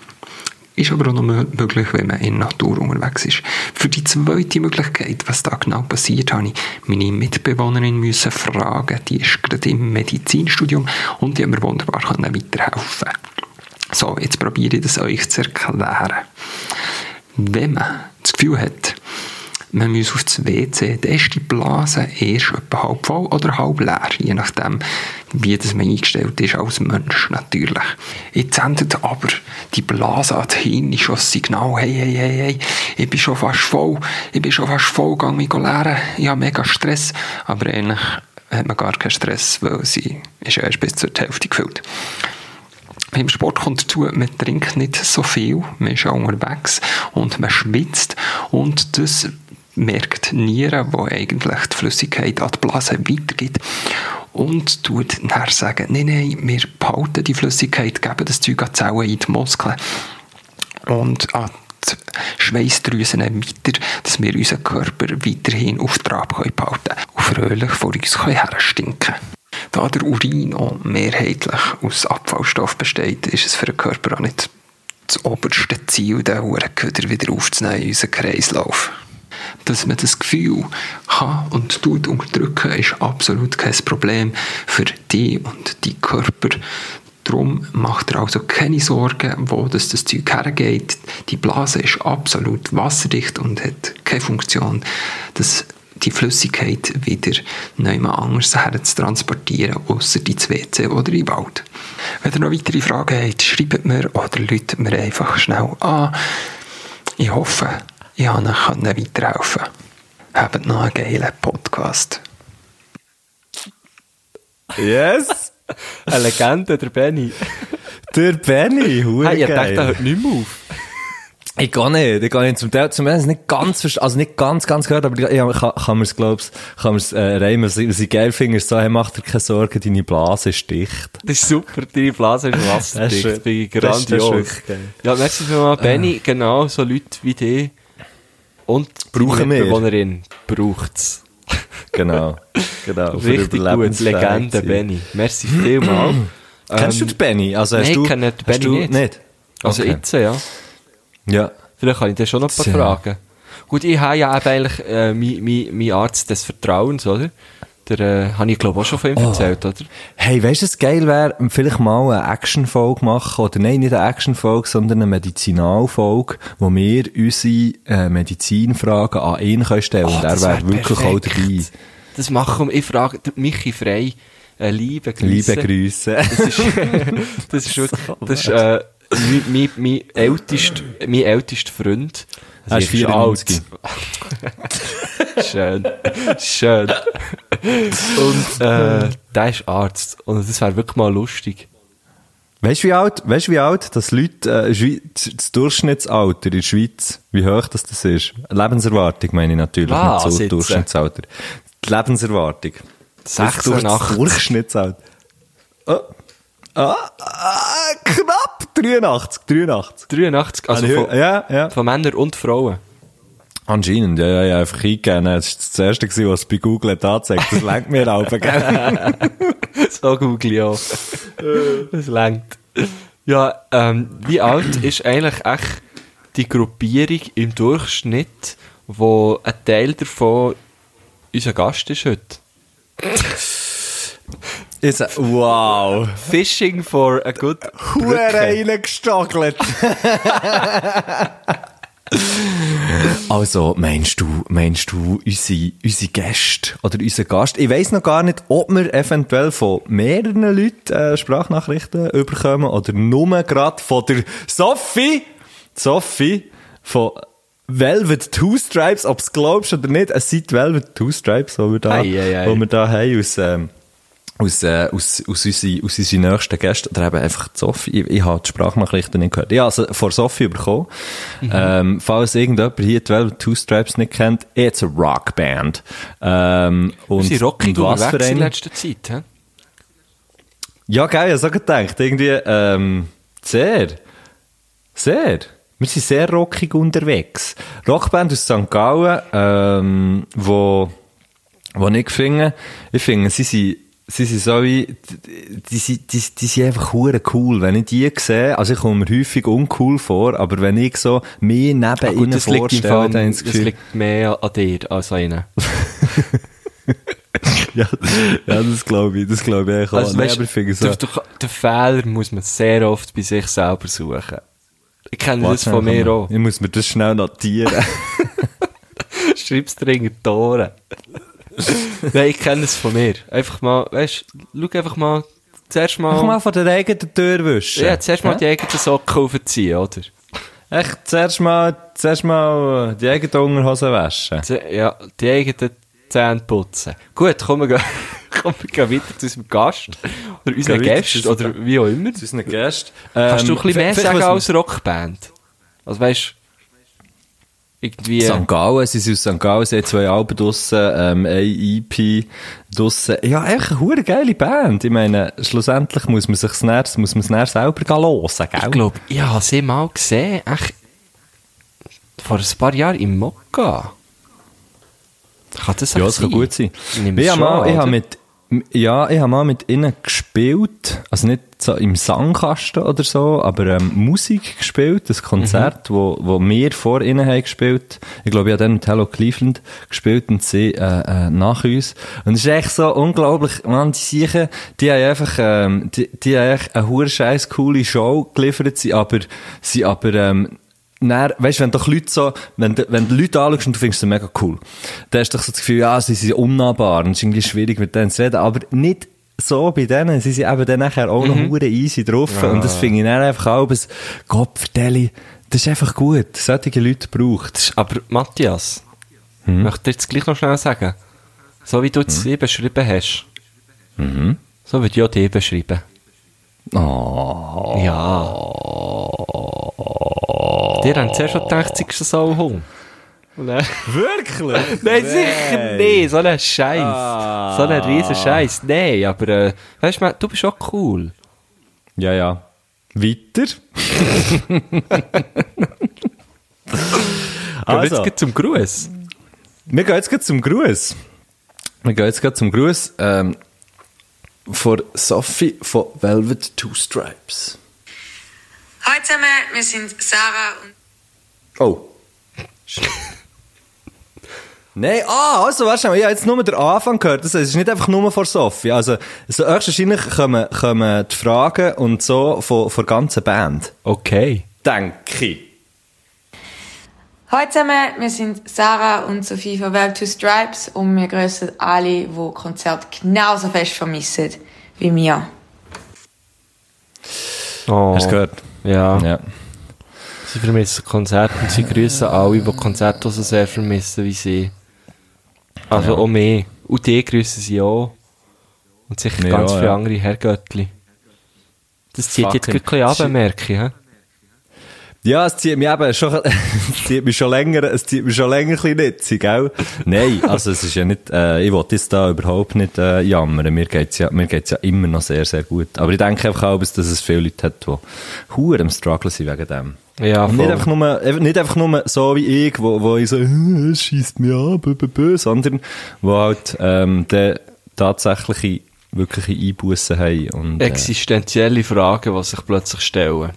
ist aber auch noch mö- möglich, wenn man in der Natur unterwegs ist. Für die zweite Möglichkeit, was da genau passiert, habe ich meine Mitbewohnerin müssen fragen. Die ist gerade im Medizinstudium und die haben mir wunderbar weiterhelfen So, jetzt probiere ich das euch zu erklären. Wenn man das Gefühl hat, man muss aufs WC, dann ist die Blase erst etwa halb voll oder halb leer, je nachdem, wie das man eingestellt ist als Mensch natürlich. Jetzt sendet aber die Blase an die Hirn schon das Signal, hey, hey, hey, hey, ich bin schon fast voll, ich bin schon fast voll, gang mich leeren, ich habe mega Stress, aber eigentlich hat man gar keinen Stress, weil sie ist ja erst bis zur Hälfte gefüllt. Beim Sport kommt dazu, man trinkt nicht so viel, man ist auch unterwegs und man schwitzt und das merkt die Niere, wo eigentlich die Flüssigkeit an die Blase weitergibt und tut nachher sagen, nein, nein, wir behalten die Flüssigkeit, geben das Zeug an die Zellen in die Muskeln und an die Schweißdrüsen weiter, dass wir unseren Körper weiterhin auf Trab behalten und fröhlich vor uns herstinken können. Da der Urin auch mehrheitlich aus Abfallstoff besteht, ist es für den Körper auch nicht das oberste Ziel, den Hurenköder wieder aufzunehmen in unseren Kreislauf. Dass man das Gefühl kann und tut unterdrücken, ist absolut kein Problem für dich und die Körper. Darum macht er also keine Sorgen, wo das, das Zeug hergeht. Die Blase ist absolut wasserdicht und hat keine Funktion, das die Flüssigkeit wieder neu anders her zu transportieren, außer ins WC oder im Wald. Wenn ihr noch weitere Fragen habt, schreibt mir oder läutet mir einfach schnell an. Ich hoffe, ich konnte euch weiterhelfen. Habt noch einen geilen Podcast. Yes! <laughs> Eine Legende, der Benny. Der Benny, hure Hey, ich dachte, der hört nicht mehr auf. Ich gar nicht, ich gar nicht. Zum Teil, zum Teil nicht ganz, also nicht ganz, ganz gehört, aber ich, ich kann, kann mir's, glaub's, kann mir's, äh, reimen. Was ich, was ich geil finde, ist so, hey, mach dir keine Sorgen, deine Blase ist dicht. Das ist super, deine Blase ist wasserdicht. schön. Das bin ich Das ist- das ist grandios. wirklich geil. Ja, merci vielmals, Benny. Genau, so Leute wie dich und Brauchen wir. Mitbewohnerin braucht's. Genau. Genau. für Richtig gut, Legende. Benny. Merci vielmals. <clears throat> Kennst du Ähm, den Benny? Also hast nein, du, ich kenne den Benny du nicht. nicht? Also Okay. jetzt, ja. Ja. Vielleicht kann ich dir schon noch ein paar Tja. Fragen. Gut, ich habe ja eben eigentlich äh, mein, mein, mein Arzt des Vertrauens, oder? Der äh, habe ich glaube auch schon von Oh. ihm erzählt, oder? Hey, weißt du, was geil wäre? Vielleicht mal eine Action-Folge machen, oder nein, nicht eine Action-Folge, sondern eine Medizinalfolge, wo wir unsere äh, Medizinfragen an ihn können stellen und er Oh, das wäre wär wirklich auch dabei. Das machen wir. Ich frage Michi Frey, äh, liebe Grüße. Liebe Grüße. Das ist, <laughs> das ist <laughs> wirklich, das ist, äh, mein, mein, mein, ältest, mein ältester Freund. Er ist ich bin 94. alt. <laughs> Schön. Schön. Und, äh, der ist Arzt. Und das wäre wirklich mal lustig. Weißt du, wie alt, weißt wie alt das Leute, äh, das Durchschnittsalter in der Schweiz, wie hoch das, das ist? Lebenserwartung meine ich natürlich, Was nicht so jetzt? Durchschnittsalter. Die Lebenserwartung. Das 86. Durchschnittsalter. Oh. Ah, ah, knapp 83, 83. 83, also von, ja, ja. von Männern und Frauen. Anscheinend, ja, ja, ja, einfach eingegeben. Das ist das erste gewesen, was bei Google hat angezeigt. Das lenkt mir auch, gell? <laughs> So google auch. Das längt. Ja, ähm, wie alt ist eigentlich echt die Gruppierung im Durchschnitt, wo ein Teil davon unser Gast ist heute? Ist, wow. Fishing for a good Hure reingestagelt. <laughs> Also, meinst du, meinst du, unsere, unsere Gäste oder unser Gast, ich weiss noch gar nicht, ob wir eventuell von mehreren Leuten äh, Sprachnachrichten überkommen oder nur gerade von der Sophie, Sophie, von Velvet Two Stripes, ob es glaubst oder nicht, es sind Velvet Two Stripes, wo wir da, Ei, ei, ei. wo wir da haben aus, ähm, aus, äh, aus, aus, unsere, aus unseren nächsten Gästen, oder eben einfach die Sophie, ich, ich habe die Sprachnachrichten nicht gehört. Ja, also vor Sophie bekommen. Ähm, falls irgendjemand hier die Velvet Two Stripes nicht kennt, it's a Rockband. Ähm, und, sind rockig und was für unterwegs in letzter Zeit. He? Ja, geil, ich habe so gedacht. Irgendwie, ähm, sehr. Sehr. Wir sind sehr rockig unterwegs. Rockband aus St. Gallen, ähm, wo, wo ich finde, ich finde, sie sind, sie sind so wie, die, die, sind- die, die sind einfach hure cool. Wenn ich die sehe, also ich komme mir häufig uncool vor, aber wenn ich so mir neben ihnen das liegt, im vorstelle, dann habe ich das das Gefühl, liegt mehr an dir als an ihnen. <laughs> ja, ja, das glaube ich, das glaube ich eigentlich auch. Also, weißt, finde so, der, der, den Fehler muss man sehr oft bei sich selber suchen. Ich kenne das Warte von schnell, mir auch. Ich muss mir das schnell notieren. <laughs> Schreib's dir in die Ohren. <laughs> Nein, ich kenne es von mir. Einfach mal, weißt du, schau einfach mal, zuerst mal, Mach mal von der eigenen Tür wischen. ja, zuerst mal die eigenen Socken aufziehen, oder? Echt, zuerst mal, zuerst mal die eigene Unterhose waschen. Ja, die eigenen Zähne putzen. Gut, kommen wir, <laughs> kommen wir weiter zu unserem Gast. Oder unseren Gästen, oder wie auch immer. Zu unseren Gästen. Kannst du ein bisschen mehr sagen als als Rockband? Also weißt irgendwie... St. Gallen, sie sind aus St. Gallen, sie haben zwei Alben draussen, ähm, eine EP draussen. Ja, einfach eine hure geile Band. Ich meine, schlussendlich muss man sich's näher, muss man es näher selber hören, gell? Ich glaube, ich habe sie mal gesehen, echt vor ein paar Jahren im Mokka. Kann das Ja, echt das kann gut sein. Ich Ich habe mal, ich mit, ja, ich habe mal mit ihnen gespielt, also nicht so im Sangkasten oder so, aber ähm, Musik gespielt, ein Konzert, wo, wo wir vor ihnen haben gespielt. Ich glaube, ich habe dann mit Hello Cleveland gespielt und sie äh, äh, nach uns. Und es ist echt so unglaublich, man, die Siechen, die haben einfach, ähm, die, die haben echt eine scheiß coole Show geliefert, sie aber, sie aber, ähm, dann, weißt, wenn doch Leute so, wenn, du- wenn du Leute anschaust und du findest sie mega cool, dann hast du doch so das Gefühl, ja, sie sind unnahbar und es ist irgendwie schwierig mit denen zu reden, aber nicht so bei denen, sie sind eben dann nachher auch noch hure easy drauf und das finde ich dann einfach auch, ein Gott, vertelle, das ist einfach gut, solche Leute braucht Aber Matthias, Hm? möchte ich jetzt gleich noch schnell sagen, so wie du es hier beschrieben hast, Mhm. so würde ich auch die beschreiben. Oh. Ja. Die haben zuerst schon gedacht, sie ist so Hund. Und dann- Wirklich? <laughs> Nein, sicher nicht. So ein Scheiß. Ah. So ein riesen Scheiß. Nein, aber äh, weißt du, du bist auch cool. Ja, ja. Weiter? <laughs> Gehen wir Also. jetzt gleich zum Gruß. Wir gehen jetzt zum Gruß. Wir gehen jetzt zum Gruß ähm, von Sophie von Velvet Two Stripes. Hallo zusammen, wir sind Sarah und Oh. <laughs> Nein, ah, also, weißt du, ich habe jetzt nur den Anfang gehört. Das ist nicht einfach nur von Sophie. Also, so höchstwahrscheinlich kommen, kommen die Fragen und so von, von der ganzen Band. Okay. Denke ich. Hallo zusammen, wir sind Sarah und Sophie von Web Two Stripes und wir grüßen alle, die Konzert genauso fest vermissen wie wir. Oh. Hast du gehört? Ja. Ja. Sie vermissen Konzerte und sie grüßen alle, die Konzerte so sehr vermissen wie sie. Also Ja. auch mehr. Und die grüßen sie auch. Und sicher Ja, ganz viele andere Herrgöttli. Das zieht jetzt Fucking gleich ein bisschen ab, merke ich. Ja, es zieht mich eben schon, <laughs> es zieht mich schon länger, es zieht mich schon länger ein bisschen gell? Nein, also es ist ja nicht, äh, ich wollte jetzt da überhaupt nicht äh, jammern. Mir geht's ja, mir geht's ja immer noch sehr, sehr gut. Aber ich denke einfach auch, dass es viele Leute hat, die hure am Struggle sind wegen dem. Ja, Und nicht voll. einfach nur, nicht einfach nur so wie ich, wo, wo ich so, «Äh, es schießt mich an, bö, bö, bö, sondern wo halt, ähm, der tatsächliche, wirkliche Einbußen haben und, äh, Existenzielle Fragen, die sich plötzlich stellen.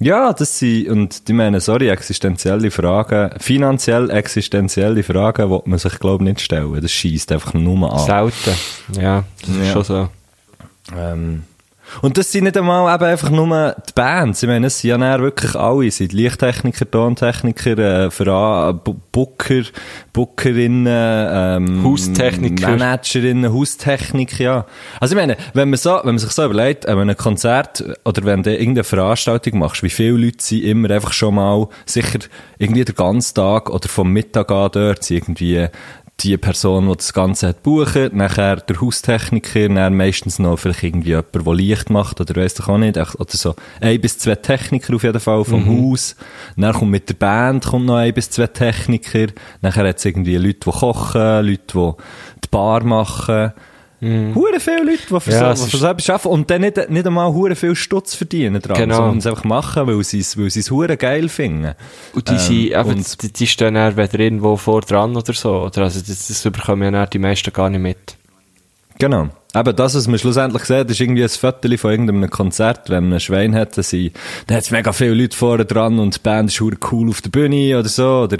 Ja, das sind, und ich meine, sorry, existenzielle Fragen, finanziell existenzielle Fragen, die man sich, glaube ich, nicht stellen. Das schießt einfach nur an. Selten. Ja, das ist Ja. schon so. Ähm, und das sind nicht einmal eben einfach nur die Bands. Ich meine, es sind ja dann wirklich alle. Es sind Lichttechniker, Tontechniker, äh, Booker, Bookerinnen, ähm, Haustechniker. Managerinnen, Haustechnik, ja. Also ich meine, wenn man so, wenn man sich so überlegt, wenn man ein Konzert oder wenn du irgendeine Veranstaltung machst, wie viele Leute sind immer einfach schon mal, sicher irgendwie den ganzen Tag oder vom Mittag an dort, sind irgendwie die Person, die das Ganze hat buchen, nachher der Haustechniker, dann meistens noch vielleicht irgendwie jemand, der Licht macht, oder weiss doch auch nicht, oder so ein bis zwei Techniker auf jeden Fall vom Haus, dann kommt mit der Band kommt noch ein bis zwei Techniker, nachher hat es irgendwie Leute, die kochen, Leute, die die Bar machen, Hure viele Leute, die für, Ja, so, die für etwas arbeiten und dann nicht, nicht einmal hure viel Stutz verdienen dran, Genau. sondern es einfach machen, weil sie es, weil sie es hure geil finden. Und die, Ähm, sind, eben, und- die, die stehen dann weder irgendwo vor dran oder so. Oder? Also das, das bekommen ja die meisten gar nicht mit. Genau. Eben das, was man schlussendlich sieht, ist irgendwie ein Foto von irgendeinem Konzert, wenn man ein Schwein hat, dann sind- dann hat es mega viele Leute vorne dran und die Band ist cool auf der Bühne oder so, oder,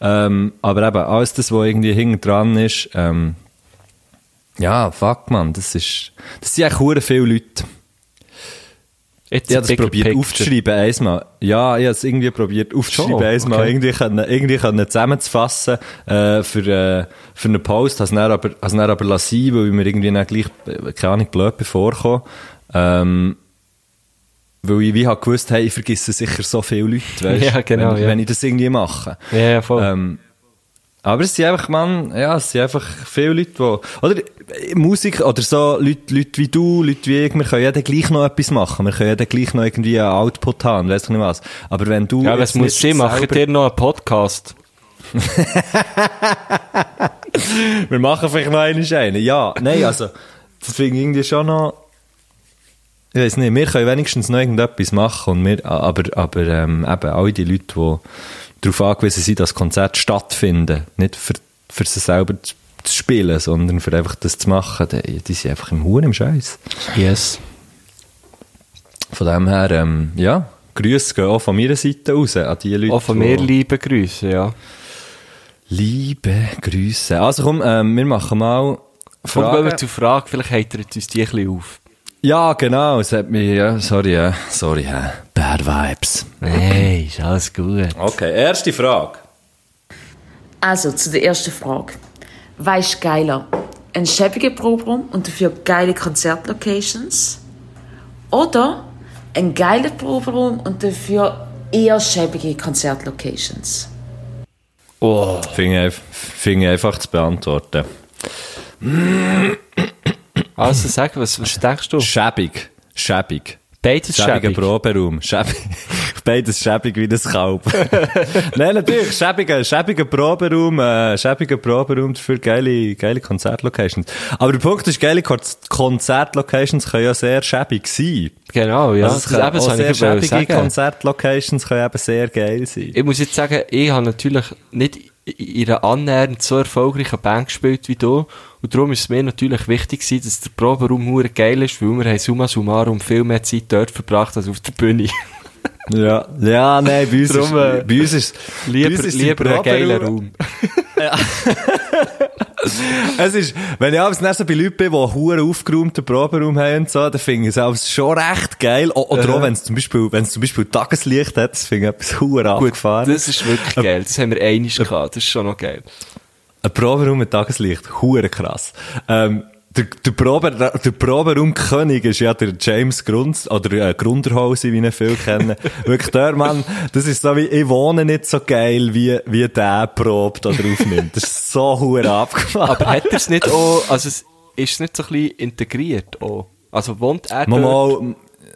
ähm, aber eben, alles das, was irgendwie hinten dran ist, ähm, ja, fuck man, das ist, das sind eigentlich verdammt viele Leute. Jetzt Ich habe das probiert picture. aufzuschreiben, einmal. Ja, ich habe es irgendwie probiert aufzuschreiben, Schon? einmal. Okay. Irgendwie können, irgendwie können zusammenzufassen, äh, für, äh, für einen Post. Habe es dann aber, habe dann aber lassen, weil mir irgendwie dann gleich, äh, keine Ahnung, blöd bevorkam. Ähm, weil ich wie habe gewusst, hey, ich vergesse sicher so viele Leute, weißt, <laughs> Ja, genau, wenn, ja. wenn ich das irgendwie mache. Ja, ja, voll. Ähm, aber es sind einfach, man, ja, es sind einfach viele Leute, die, oder Musik, oder so Leute, Leute wie du, Leute wie ich, wir können ja dann gleich noch etwas machen. Wir können ja dann gleich noch irgendwie einen Output haben, weiss ich nicht was. Aber wenn du ja, was muss sie machen? Dir noch einen Podcast? <laughs> Wir machen vielleicht noch einen einen. Ja, nein, also, das finde ich irgendwie schon noch, ich weiß nicht, wir können wenigstens noch irgendetwas machen und wir, aber, aber, ähm, eben, all die Leute, die darauf angewiesen sind, dass Konzerte stattfinden, nicht für, für sie selber zu, zu spielen, sondern für einfach das zu machen, die, die sind einfach im Huhn im Scheiß. Yes. Von dem her, ähm, ja, Grüße gehen auch von meiner Seite raus an die Leute. Auch von mir liebe Grüße, ja. Liebe Grüße. Also komm, ähm, wir machen mal Fragen. wir zur Frage, vielleicht heitert uns die ein bisschen auf. Ja, genau, es hat mich, ja, sorry, ja, sorry, ja. Bad Vibes. Hey, ist alles gut. Okay, erste Frage. Also, zu der ersten Frage. Was ist geiler? Ein schäbiger Proberaum und dafür geile Konzertlocations? Oder ein geiler Proberaum und dafür eher schäbige Konzertlocations? Oh. Finde einfach zu beantworten. Also sag, was, was denkst du? Schäbig. Schäbig. Beides Schäbiger schäbig. Proberaum. Schäbig. <laughs> Beides schäbig wie das Kalb. <laughs> Nein, natürlich. Schäbiger, schäbiger Proberaum, äh, schäbiger Proberaum für geile, geile Konzertlocations. Aber der Punkt ist, geile Kon- Konzertlocations können ja sehr schäbig sein. Genau, ja. Also das, können eben, auch sehr schäbige. Konzertlocations können eben sehr geil sein. Ich muss jetzt sagen, ich habe natürlich nicht in einer annähernd so erfolgreichen Band gespielt wie du. Und darum ist es mir natürlich wichtig gewesen, dass der Proberaum hure geil ist, weil wir haben summa summarum viel mehr Zeit dort verbracht als auf der Bühne. <laughs> Ja, ja, nein, bei uns Drum, äh, ist, bei uns ist, lieber bei uns ist lieber geilen Proberaum- Raum. <laughs> Es ist, wenn ich abends so bei Leuten bin, die einen huere aufgeräumten Proberaum haben und so, dann finde ich es abends schon recht geil. O- Oder auch, wenn es zum Beispiel, wenn es zum Beispiel Tageslicht hat, das finde ich etwas Gut, abgefahren. das ist wirklich geil. Das haben wir einig gehabt. Das ist schon noch geil. Ein Proberaum mit Tageslicht, huere krass. Ähm, der, der, Probe, der Proberaumkönig ist ja der James Grund, oder äh, Grunderhausi, wie ihn viele kennen. <laughs> Wirklich der Mann, das ist so wie, ich wohne nicht so geil, wie, wie der probt oder aufnimmt. Das ist so huere abgefahren. Aber hat er es nicht auch, also es ist es nicht so ein bisschen integriert auch? Also wohnt er Mal, dort, mal,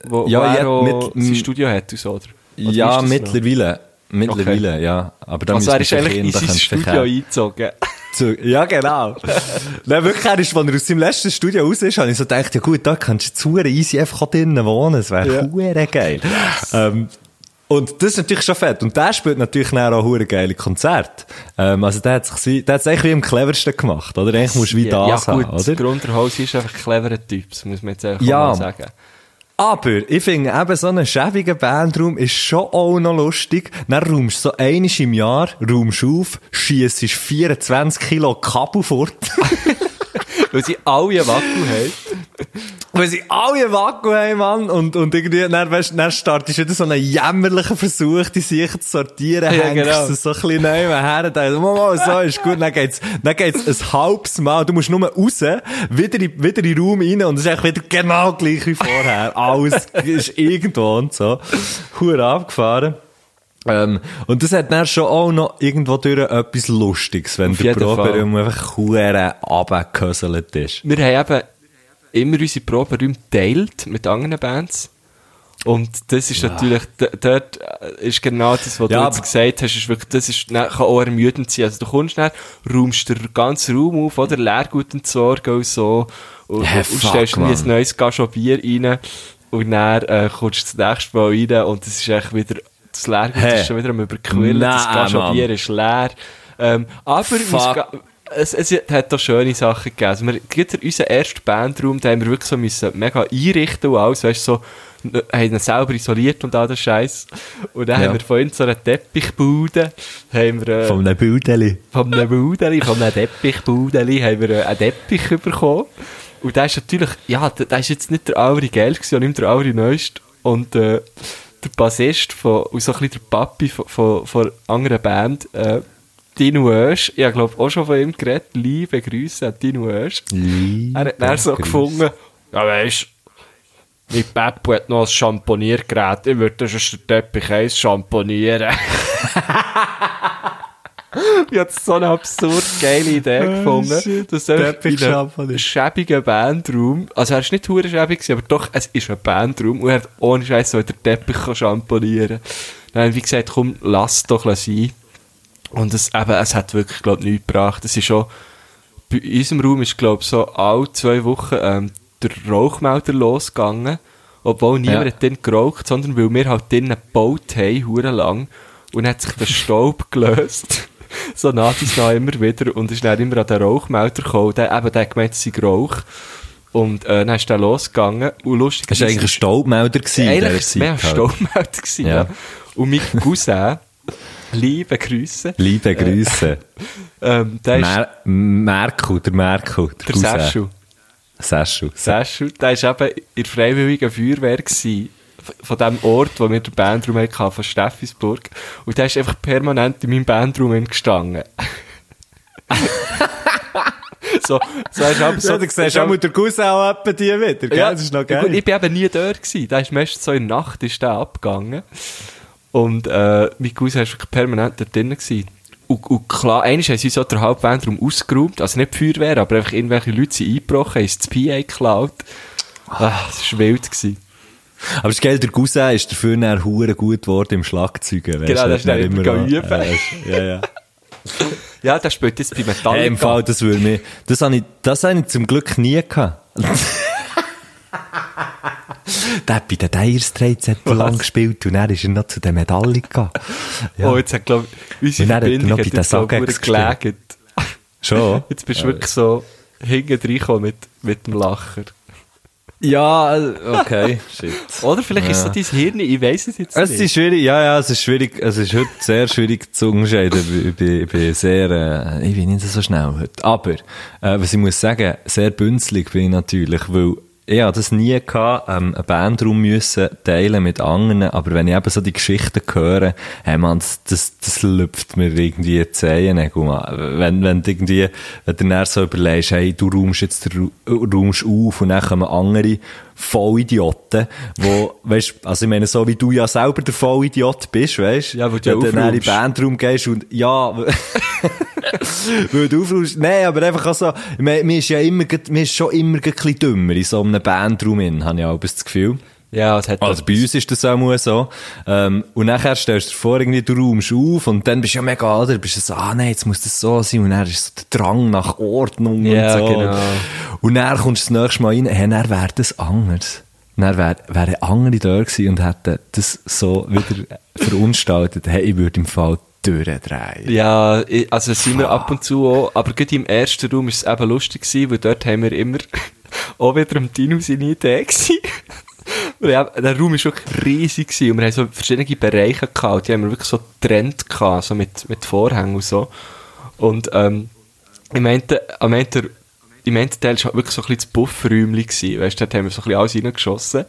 wo, ja, wo er mit- sein Studio hat und so, oder? Oder Ja, das noch? mittlerweile. Mittlerweile, ja. Aber da Also er ist eigentlich in sein Studio eingezogen. Zu, ja, genau. Nein, wirklich, er ist, als er aus seinem letzten Studio raus ist, habe ich so gedacht, ja gut, da kannst du super easy einfach drinnen wohnen. Das wäre ja. geil. Ähm, und das ist natürlich schon fett. Und der spielt natürlich dann auch hure geile Konzerte. Ähm, also der hat sich, der hat es eigentlich wie am cleversten gemacht, oder? Eigentlich musst du wie das ja, gut, haben, oder? Grunderhaus ist einfach ein cleverer Typ, das muss man jetzt einfach Ja. mal sagen. Aber ich finde eben so einen schäbigen Bandraum ist schon auch noch lustig. Dann räumst du so einmal im Jahr, räumst auf, schiessest 24 Kilo Kabel fort. <laughs> Weil sie alle Wakku haben. Weil sie alle Wakku haben, Mann. Und, und irgendwie, dann, weißt, dann startest du wieder so einen jämmerlichen Versuch, die sich zu sortieren, Ja, hängst genau. du so ein bisschen neu her, mal, mal, so ist gut, dann geht's, dann geht's ein halbes Mal, du musst nur raus, wieder in, wieder in den Raum rein, und es ist eigentlich wieder genau gleich wie vorher. Alles ist irgendwo und so. Hure abgefahren. Ähm, und das hat dann schon auch noch irgendwo durch etwas Lustiges, wenn Auf der. Proberaum einfach hure runtergehöselt ist. Wir haben eben immer unsere Proberäume geteilt mit anderen Bands. Und das ist natürlich, d- dort äh, ist genau das, was Ja, du jetzt gesagt hast, ist wirklich, das ist, dann kann auch ermüdend sein. Also du kommst dann, räumst den ganzen Raum auf, oder Leergut entsorgen und so, und, Ja, und fuck, stellst nie ein neues Gashon Bier rein, und dann äh, kommst du das nächste Mal rein, und das ist echt wieder, das Leergut Hä? ist schon wieder am überquillen, das Nein, Gashon Mann. Bier ist leer. Ähm, aber es, es hat doch schöne Sachen gegeben. Also wir, gerade unseren ersten Bandraum, da haben wir wirklich so müssen mega einrichten und alles, weißt so, haben ihn selber isoliert und all das Scheiß. Und dann Ja. haben wir vorhin so eine Teppichbude, haben wir, äh, Von einem Bildeli. von einem Budeli, von einem <laughs> Teppichbudeli, haben wir äh, einen Teppich bekommen. Und der ist natürlich, ja, der, der ist jetzt nicht der gewesen, und nicht der Auri neuest. Und, äh, der Bassist von, und so ein bisschen der Papi von, von, von einer anderen Band, äh, Dino Oesch, ich glaube auch schon von ihm geredet, liebe Grüße an Dino Oesch. Er hat dann so Grüße. gefunden, ja weisst, mein Peppo hat noch ein Champoniergerät, ich würde sonst den Teppich eins champonieren. <laughs> ich habe so eine absurd geile Idee gefunden, Oh, shit. dass er Teppich in einem schäbigen Bandraum, also er ist nicht hure schäbig aber doch, es ist ein Bandraum und er hat ohne Scheiß so den Teppich kann champonieren. Dann haben wir gesagt, komm, lass doch sein. Und es, eben, es hat wirklich, glaube ich, nichts gebracht. Es ist schon, bei unserem Raum ist, glaube ich, so alle zwei Wochen ähm, der Rauchmelder losgegangen. Obwohl niemand Ja. hat dann geraucht, sondern weil wir halt drinnen gebaut haben, hure lang. Und dann hat sich der Staub gelöst. <laughs> so und nach immer wieder. Und ist dann immer an den Rauchmelder gekommen. Der, eben, der gemeint, es sei Rauch. Und äh, dann ist der losgegangen. Und lustig Das war eigentlich ein Staubmelder gewesen Eigentlich war mehr ein halt. Staubmelder. gewesen, Ja. Ja. Und mein Cousin, <laughs> liebe Grüße, Liebe Grüße. <laughs> ähm, der ist Mer Merkel, der Merkel. Der, der Cousin. Seschu. Seschel, der war eben in der Freiwilligen Feuerwehr gewesen, von dem Ort, wo wir den Bandraum hatten, von Steffisburg. Und der ist einfach permanent in meinem Bandraum gestanden. <laughs> so, so hast du aber so, Ja, du siehst auch mit der Cousin auch etwa die wieder, gell? das ist noch ja, gut, geil. ich bin eben nie dort gewesen. Der ist meistens so in der Nacht ist der abgegangen. Und, äh, mein Cousin war permanent dort drin gewesen. Und, und klar, einmal haben sie so den Halbbandraum ausgeräumt, also nicht die Feuerwehr, aber einfach irgendwelche Leute sind eingebrochen, haben das PA geklaut. Ah, das war wild. Gewesen. Aber ist geil, der Cousin ist dafür nachher hure gut geworden im Schlagzeugen. weißt Genau, das ist dann immer noch- üben. äh, Ja, ja. <laughs> Ja, der spielt jetzt bei Metallica. Hey, Im Fall, das würde mir, das habe ich, das habe ich zum Glück nie gehabt. <laughs> der hat bei den Dire Straits hat lang gespielt und dann ist er noch zu den Metallica. Ja. Oh, jetzt hat, glaube ich, unsere Und er Verbindung noch bei den Sagex gelegt. Schon? <laughs> Jetzt bist du wirklich so hinten reingekommen mit, mit dem Lacher. Ja, äh, okay, <laughs> shit. Oder vielleicht ist Ja. so dein Hirn, ich weiß es jetzt Es nicht. ist schwierig, ja, ja, es ist schwierig, es ist heute sehr schwierig zu unterscheiden. Ich bin, ich bin sehr, äh, ich bin nicht so schnell heute. Aber, äh, was ich muss sagen, sehr bünzlig bin ich natürlich, weil ich habe das nie gehabt, ähm, einen Bandraum müssen teilen mit anderen, aber wenn ich eben so die Geschichten höre, hey man, das, das, das lüpft mir irgendwie die man. Wenn, wenn du irgendwie, wenn du dann so überlegst, hey, du räumst jetzt den Ra- räumst auf und dann kommen andere Vollidioten, wo, weißt, also ich meine, so wie du ja selber der Vollidiot bist, weißt, Ja, weil du ja du dann in den. Bandraum gehst und, ja, weil <laughs> du aufräumst, nein, aber einfach auch so, mir ist ja immer, mir ist schon immer ein bisschen dümmer in so einem Bandraum in, habe ich auch das Gefühl. Ja, es hat Also bei uns ist das auch so. Ähm, und nachher stellst du dir vor, irgendwie, du räumst auf und dann bist du ja mega, oder? Bist du so, ah nein, jetzt muss das so sein. Und dann ist so der Drang nach Ordnung Ja, und so. genau. Und dann kommst du das nächste Mal rein, hey, dann wäre das anders. Dann wäre wär andere da gewesen und hätten das so wieder verunstaltet. Hey, ich würde im Fall durchdrehen. Ja, also sind wir ab und zu auch, aber gerade im ersten Raum war es eben lustig gewesen, weil dort haben wir immer <laughs> auch wieder am Dino seine Idee gewesen. Ja, der Raum war wirklich riesig gewesen und wir haben so verschiedene Bereiche gehabt, die haben wir wirklich so getrennt gehabt, so mit, mit Vorhängen und so. Und, ähm, ich meinte, am meinte, Teil war halt wirklich so ein bisschen das Bufferräumchen gewesen, weißt du, dort haben wir so ein bisschen alles reingeschossen.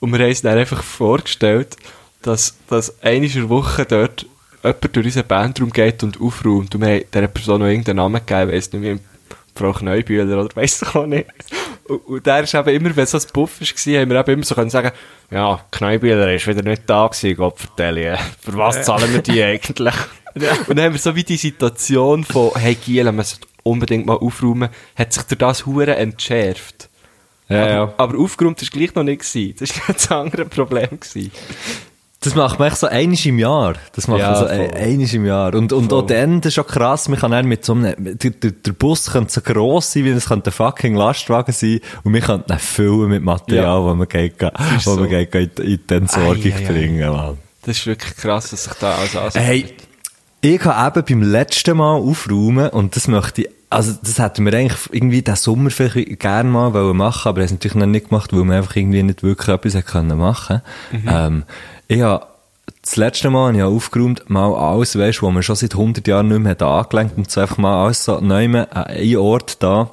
Und wir haben uns dann einfach vorgestellt, dass, dass einmal in der Woche dort jemand durch unseren Bandraum geht und aufräumt. Und wir haben dieser Person noch irgendeinen Namen gegeben, weiss nicht, wie Frau Kneubühler oder weiss ich auch nicht. Und, der ist eben immer, wenn so ein Buff war, haben wir eben immer so können sagen, ja, Kneubühler ist wieder nicht da gewesen, Gott vertelle. Für was zahlen wir die eigentlich? <laughs> Und dann haben wir so wie die Situation von, hey Giel, man sollte unbedingt mal aufräumen, hat sich durch das Hure entschärft. Ja, aber, ja. aber aufgeräumt war gleich noch nicht. Gewesen. Das war <laughs> das andere Problem. Gewesen. Das macht man echt so einiges im Jahr. Das macht Ja, man so voll. ein- einiges im Jahr. Und, und auch dann, das ist schon krass, man kann dann mit so einem, der, der, Bus könnte so gross sein, wie es könnte ein fucking Lastwagen sein, und wir könnten ihn füllen mit Material, Ja. wo man geht, wo ist man so. geht, in, in die Entsorgung Ei, bringen, Mann. Das ist wirklich krass, was sich da alles ansieht. Hey, ich habe eben beim letzten Mal aufräumen und das möchte ich, also das hätten wir eigentlich irgendwie den Sommer vielleicht gerne mal machen, aber es natürlich noch nicht gemacht, weil wir einfach irgendwie nicht wirklich etwas können machen. Ähm, habe das letzte Mal habe ich aufgeräumt, mal alles, weißt, wo man schon seit 100 Jahren nicht mehr hat angelenkt und so einfach mal alles so neu an einen Ort da,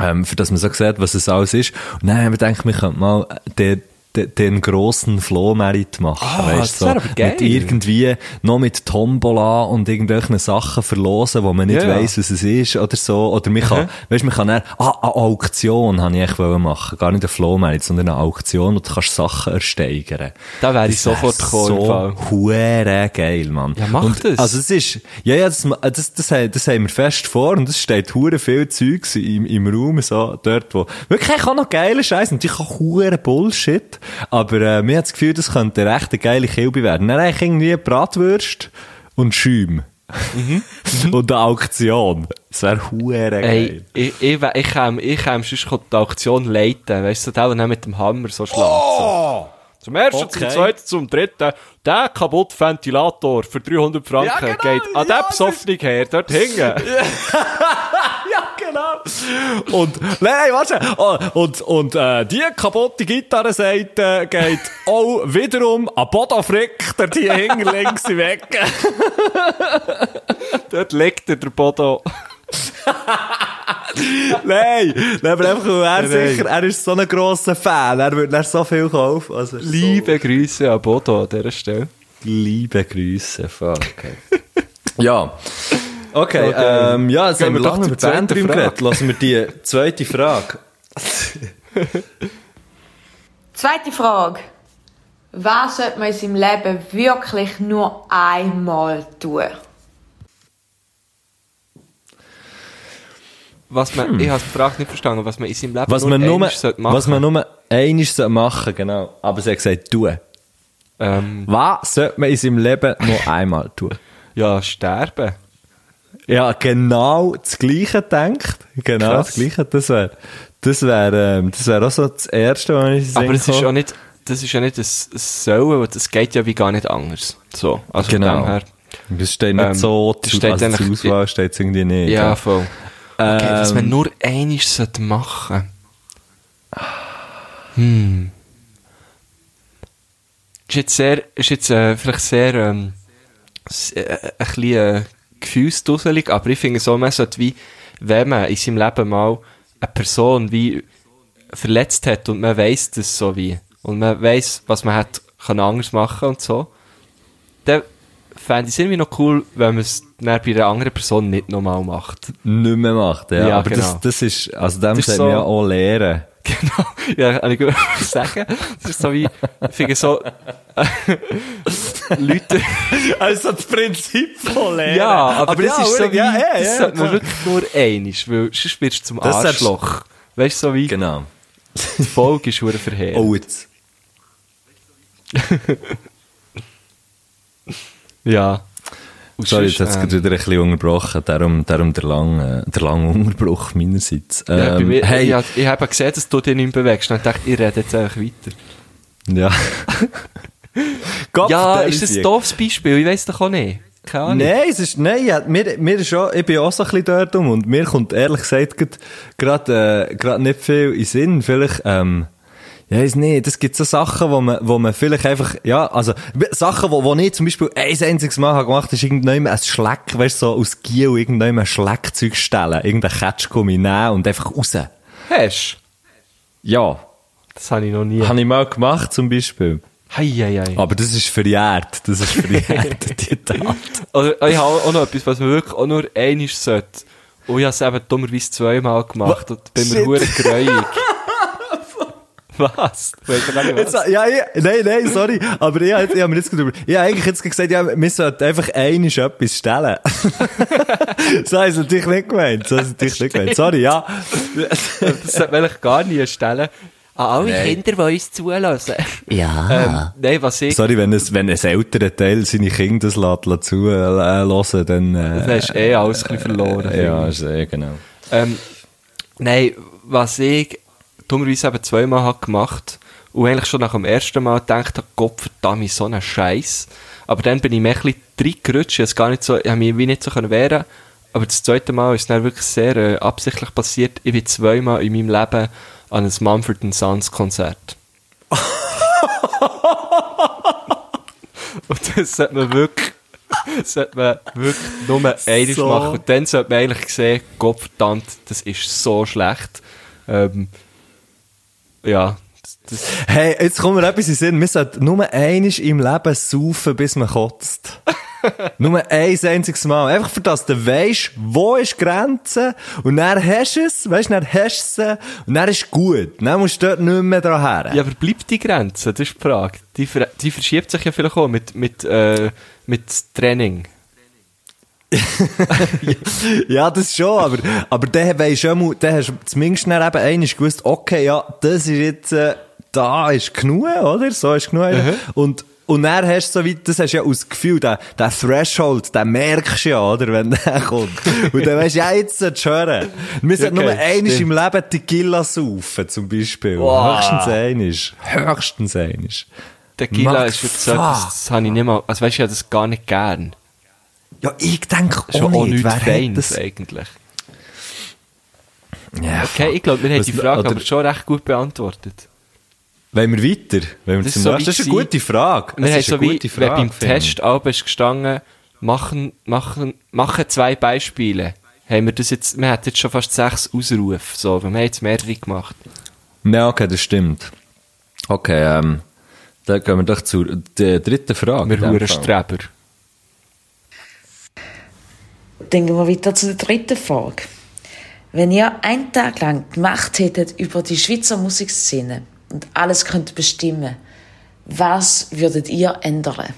ähm, für das man so sieht, was es alles ist. Und dann haben wir gedacht, wir könnten mal den, den, grossen Flohmerit machen. Ah, aber geil. Mit irgendwie noch mit Tombola und irgendwelchen Sachen verlosen, wo man nicht ja. weiss, was es ist oder so. Oder man kann, Mhm. weisst, man kann dann, ah, eine Auktion habe ich echt machen. Gar nicht eine Flohmerit, sondern eine Auktion, wo du kannst Sachen ersteigern. Da wäre ich sofort gekommen, So hure geil, Mann. Ja, mach und, das. Also es ist, ja, ja, das, das, das, haben- das haben wir fest vor und es steht hure viel Zeugs im, im Raum, so, dort, wo, wirklich auch noch geile Scheiße, natürlich auch hure Bullshit, aber, äh, mir hat das Gefühl, das könnte eine recht geile Kilbe werden. Dann eigentlich irgendwie Bratwürst und Schäum. <laughs> und eine Auktion. Das wäre hure geil. Hey, ich, ich, ich käme, ich sonst die Auktion leiten, weißt du, dann mit dem Hammer so schlägt. So. Zum ersten, Okay. zum zweiten, zum dritten, der kaputte Ventilator für 300 Franken Ja, genau, geht an ja, der Besoffnung her, dort hinten. <laughs> <laughs> Und, nein, warte. Oh, und, und, äh, die kaputte Gitarrenseite geht auch wiederum an Bodo Frick, der die hinten links weg. <laughs> dort liegt er, der Bodo. <laughs> Nein, nein, aber einfach, er Nein, sicher, er ist so ein grosser Fan, er würde so viel kaufen. Also, so- Liebe Grüße an Bodo an dieser Stelle. Liebe Grüße, fuck. <laughs> Ja. Okay, Okay. ähm, ja, jetzt Gehen haben wir lange über die Frage. geredet. Lassen wir die zweite Frage. <laughs> Zweite Frage. Was sollte man in seinem Leben wirklich nur einmal tun? Was man, ich habe die Frage nicht verstanden, was man in seinem Leben Hm. Was man nur, einmal sollte machen was man nur einmal sollte machen, genau. Aber sie hat gesagt, tun. ähm, Was sollte man in seinem Leben nur einmal tun? Ja, sterben. Ja, genau das Gleiche denkt. Genau Krass. das Gleiche. Das wäre, das wäre, ähm, das wäre auch so das Erste, was ich Aber es ist ja nicht, das ist ja nicht ein, Sollen, das geht ja wie gar nicht anders. So, also Genau. von. Das steht nicht Ähm, so, das zu, steht also zur Auswahl steht es irgendwie nicht. Ja, voll. Okay, was Ähm, man nur einmal sollte machen. Hm. Ist jetzt sehr, ist jetzt äh, vielleicht sehr, ähm, s- äh, ein bisschen äh, gefühlsdusselig, aber ich finde so, man sollte wie, wenn man in seinem Leben mal eine Person wie verletzt hat und man weiss das so wie, und man weiss, was man hat, kann anders machen und so, dann fände ich es irgendwie noch cool, wenn man es bei einer anderen Person nicht nochmal macht. nicht mehr macht, ja. Ja, aber genau. das, das ist, also dem sollte so- man ja auch lehren. <laughs> Genau, ja, kann ich sagen. Das ist so wie, ich finde so, Leute, <laughs> Also das Prinzip von lehren. ja, aber, das ja, ist so wie, ja, ja, das ja, sollte man wirklich nur einisch, weil sonst wirst du zum Das Arschloch. Weißt du, so wie, Genau. die Folge ist verdammt verheerend. Oh, jetzt. <laughs> Ja. Und Sorry, jetzt hat es ähm, wieder ein bisschen unterbrochen, darum, darum der lange, der lange Unterbruch meinerseits. ja, Ähm, mir, hey, ich, ich habe gesehen, dass du dich nicht bewegst. Dachte ich, ich rede jetzt einfach weiter. ja. <laughs> Gott, ja, ist das ein doofes Beispiel? Ich weiß doch auch nicht. Keine Ahnung. Nein, es ist, nein, ja, mir, mir ist auch, ich bin auch so ein bisschen dort um und mir kommt ehrlich gesagt gerade, äh, gerade nicht viel in Sinn. Vielleicht, ähm, ja, ist nicht. Es gibt so Sachen, wo man, wo man vielleicht einfach, ja, also, Sachen, wo, wo ich zum Beispiel ein einziges Mal habe gemacht, ist irgendwann ein Schleck, weißt du, so aus Giel irgendwann ein Schleckzeug stellen, irgendein Ketschgummi nehmen und einfach raus. Hast Ja. Das habe ich noch nie. Habe ich mal gemacht, zum Beispiel. Hei, hei, hei. Aber das ist verjährt. Das ist verjährt, <laughs> die Tat. Also, ich habe auch noch etwas, was man wirklich auch nur einmal sollte. Und ich habe es eben dummerweise zweimal gemacht und bin mir hure gräuig. <laughs> was? Jetzt, was? ja, ich, nein, nein, sorry. Aber ich, ich habe mir jetzt über, ich habe eigentlich jetzt gesagt, ja, wir sollten einfach einisch etwas stellen. so ist es natürlich nicht gemeint. So ist es natürlich nicht gemeint. Sorry, ja. Das sollte man eigentlich gar nie stellen. An alle Nein. Kinder, die uns zulassen. Ja. Ähm, nein, was ich... Sorry, wenn es, wenn ein älterer Teil seine Kinder das lässt, lässt zu, äh, dann, Dann äh, hast du eh alles ein bisschen verloren. ja, finde ich. ist eh, genau. Ähm, nein, was ich dummerweise eben zweimal habe gemacht und eigentlich schon nach dem ersten Mal gedacht habe, Gott verdammt, so ein Scheiß. Aber dann bin ich mir ein bisschen reingerutscht, ich gar nicht so, ich mich wie nicht so können wehren aber das zweite Mal ist es dann wirklich sehr äh, absichtlich passiert. Ich bin zweimal in meinem Leben an ein Mumford Sons Konzert. <laughs> und das sollte man wirklich, sollte man wirklich nur einmal So. machen. Und dann sollte man eigentlich sehen, Gott verdammt, das ist so schlecht. Ähm, ja, das, das, Hey, jetzt kommt mir etwas in den Sinn. Wir sollten nur einisch im Leben saufen, bis man kotzt. <laughs> <laughs> nur ein einziges Mal. Einfach für das du weisst, wo ist die Grenze. Und dann hast du es, weisst, dann hast du es, und dann ist gut. Dann musst du dort nicht mehr dran her. Ja, aber bleibt die Grenze? Das ist die Frage. Die, ver die verschiebt sich ja vielleicht auch mit, mit, äh, mit Training. <laughs> Ja, das schon, aber, aber dann weisst du, mal- dann hast du zumindest dann eben einisch gewusst, okay, ja, das ist jetzt, äh, da ist genug, oder? So ist genug. Und, und dann hast du so weit, das hast du ja aus Gefühl, der, der Threshold, den merkst du ja, oder? Wenn der <laughs> kommt. Und dann weisst du, ja, jetzt sollst du hören. Wir sollten Okay, nur stimmt. im Leben Tequila saufen, zum Beispiel. Wow. Höchstens einisch. Höchstens einisch. Tequila ist wirklich so etwas, das habe ich nicht mal, also weißt du, ich das gar nicht gern. Ja, ich denke auch auch nicht. Wer hat Feines das? eigentlich. Ja, Okay, ich glaube, wir haben die Frage aber schon recht gut beantwortet. Wollen wir weiter? Wollen wir Das zum ist so? Das ist eine gute Frage. Wir Das haben ist so eine wie, gute wenn beim. Test bist gestanden, machen, machen, machen zwei Beispiele. haben wir das jetzt, wir hatten jetzt schon fast sechs Ausrufe, so, wir haben jetzt mehrere gemacht. Ja, okay, das stimmt. Okay, ähm, dann gehen wir doch zur der dritten Frage. Wir Fall. Streber. Dann gehen wir weiter zu der dritten Frage. Wenn ihr einen Tag lang die Macht hättet über die Schweizer Musikszene und alles könnt bestimmen, was würdet ihr ändern?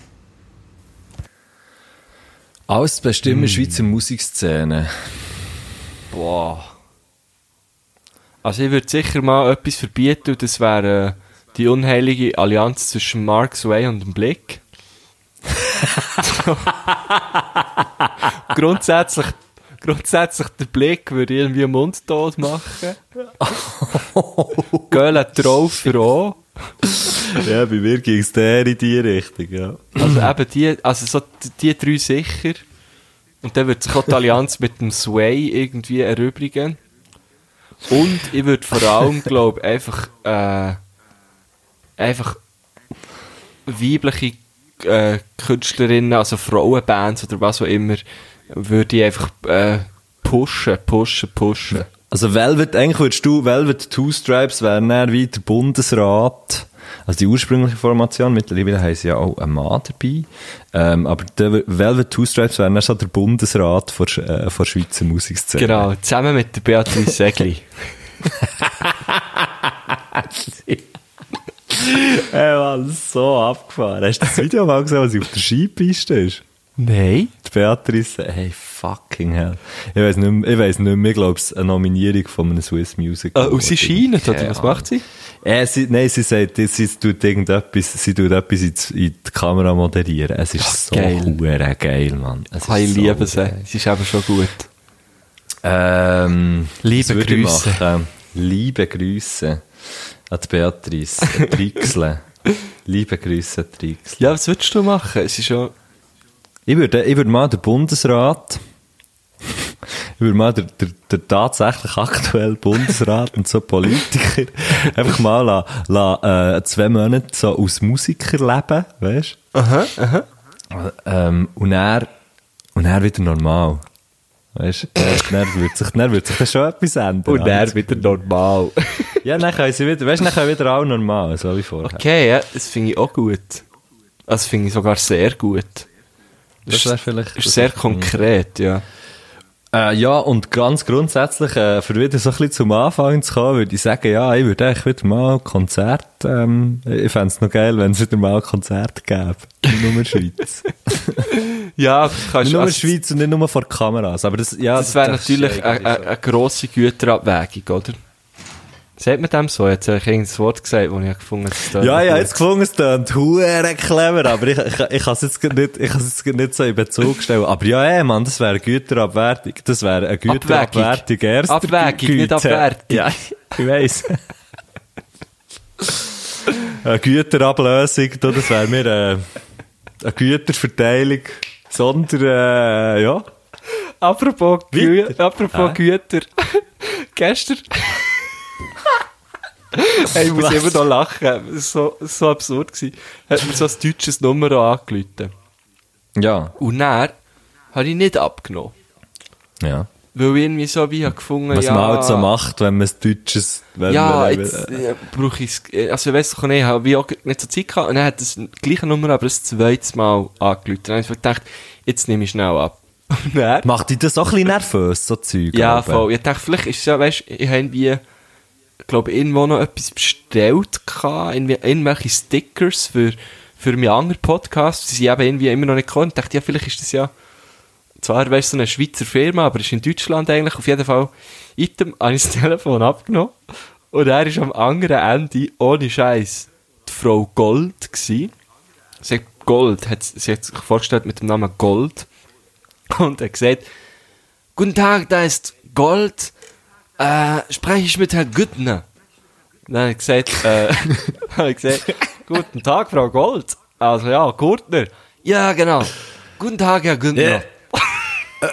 Alles bestimmen, Schweizer Musikszene. Boah. Also ich würde sicher mal etwas verbieten und das wäre äh, die unheilige Allianz zwischen Mark Sway und dem Blick. <laughs> <laughs> grundsätzlich, grundsätzlich der Blick würde irgendwie mundtot machen. <laughs> Göhle drauf für auch. ja, bei mir ging es der in die Richtung, ja. Also eben die, also so die, drei sicher. Und dann wird sich auch die Allianz mit dem Sway irgendwie erübrigen. Und ich würde vor allem, glaube einfach, äh, einfach weibliche äh, Künstlerinnen, also Frauenbands oder was auch immer, würde ich einfach äh, pushen, pushen, pushen. Also Velvet, eigentlich würdest du, Velvet Two Stripes wären dann wie der Bundesrat, also die ursprüngliche Formation, mittlerweile haben sie ja auch einen Mann dabei, ähm, aber der Velvet Two Stripes wären dann so der Bundesrat von, äh, von Schweizer Musikszene. Genau, zusammen mit der Beatrice Segli. <laughs> <laughs> Ey, Mann, so abgefahren. Hast du das Video mal gesehen, was sie auf der Skipiste ist? Nein. Die Beatrice, hey, fucking hell. Ich weiss nicht mehr, ich weiss nicht mehr, ich glaube, es eine Nominierung von einem Swiss Music. Äh, Award. und sie scheint, oder was macht sie? Äh, sie, nein, sie sagt, sie tut irgendetwas, sie tut etwas in die, in die Kamera moderieren. Es ist Ach, so geil. geil, Mann. Es Ah, ich ist so liebe sie. geil. Sie ist eben schon gut. Ähm, Liebe Grüße. machen? Liebe Grüße an die Beatrice Trixle. <laughs> Liebe Grüße Trixle. Ja, was würdest du machen? Es ist schon... Ich würde, ich würde mal den Bundesrat, <laughs> ich würde mal der tatsächlich aktuelle Bundesrat und so Politiker <laughs> einfach mal la, la, äh, zwei Monate so aus Musiker leben, weißt Aha, aha. ähm, und er und er wieder normal. Weißt du, dann würde sich, dann würde sich dann schon etwas ändern. Und er wieder normal. <laughs> Ja, dann können sie wieder, weißt du, dann können wieder alle normal, so wie vorher. Okay, ja, das finde ich auch gut. Das finde ich sogar sehr gut. Das wäre vielleicht- ist sehr konkret, ja. Äh, ja, und ganz grundsätzlich, äh, für wieder so ein bisschen zum Anfang zu kommen, würde ich sagen, ja, ich würde eigentlich wieder mal Konzert, ähm, ich fände es noch geil, wenn es wieder mal Konzert gäbe. Nicht nur in der Schweiz. <laughs> Ja, du kannst, Nicht nur in der also, Schweiz und nicht nur vor Kameras, aber das, ja. das wäre natürlich eine, eine, eine grosse Güterabwägung, oder? Sagt man dem so? Jetzt habe ich irgendein Wort gesagt, das ich gefunden habe. tönt Ja, ja, jetzt gefunden, es klingt hure clever, aber ich, ich, ich kann es jetzt nicht, ich kann es jetzt nicht so in Bezug stellen. Aber ja, ey, Mann, das wäre eine Güterabwertung. Das wäre eine Güterabwertung erster Abwägung, nicht Güte. Abwertung. Ja, ich weiss. eine Güterablösung, du, das wäre mir äh, eine Güterverteilung, sondern, äh, ja. Apropos, Gü apropos Ah. Güter. <laughs> Gestern. <laughs> hey, ich muss Was? immer noch lachen. Das war so, so absurd. Gewesen. Hat mir so ein deutsches Nummer angerufen. Ja. Und dann habe ich nicht abgenommen. Ja. Weil ich irgendwie so wie habe gefunden Was ja, man halt so macht, wenn man es Deutsches, wenn Ja, man, jetzt äh, brauche ich es. Also, ich weiss doch nicht, ich habe wie auch nicht so Zeit gehabt. Und dann hat das gleiche Nummer aber ein zweites Mal angerufen. Und dann habe ich gedacht, jetzt nehme ich schnell ab. <laughs> Macht dich das auch ein bisschen nervös, so Zeug? ja, aber? voll. Ich dachte, vielleicht ist es ja, weißt du, ich habe irgendwie, glaube irgendwo noch etwas bestellt gehabt, irgendwelche Stickers für, für meinen anderen Podcast. Die sind eben irgendwie immer noch nicht gekommen. Ich dachte, ja, vielleicht ist das ja, zwar, weißt du, so eine Schweizer Firma, aber ist in Deutschland eigentlich. Auf jeden Fall, item, habe ich das Telefon abgenommen. Und er ist am anderen Ende, ohne Scheiß, die Frau Gold gsi. Sie hat Gold, hat, sie hat sich vorgestellt mit dem Namen Gold. Und er hat gesagt, Guten Tag, da ist Gold. Äh, spreche ich mit Herrn Güttner? Dann habe ich gesagt, äh, habe <laughs> ich gesagt, Guten Tag, Frau Gold. Also ja, Gurtner. Ja, genau. Guten Tag, Herr Günther. Ja. <laughs>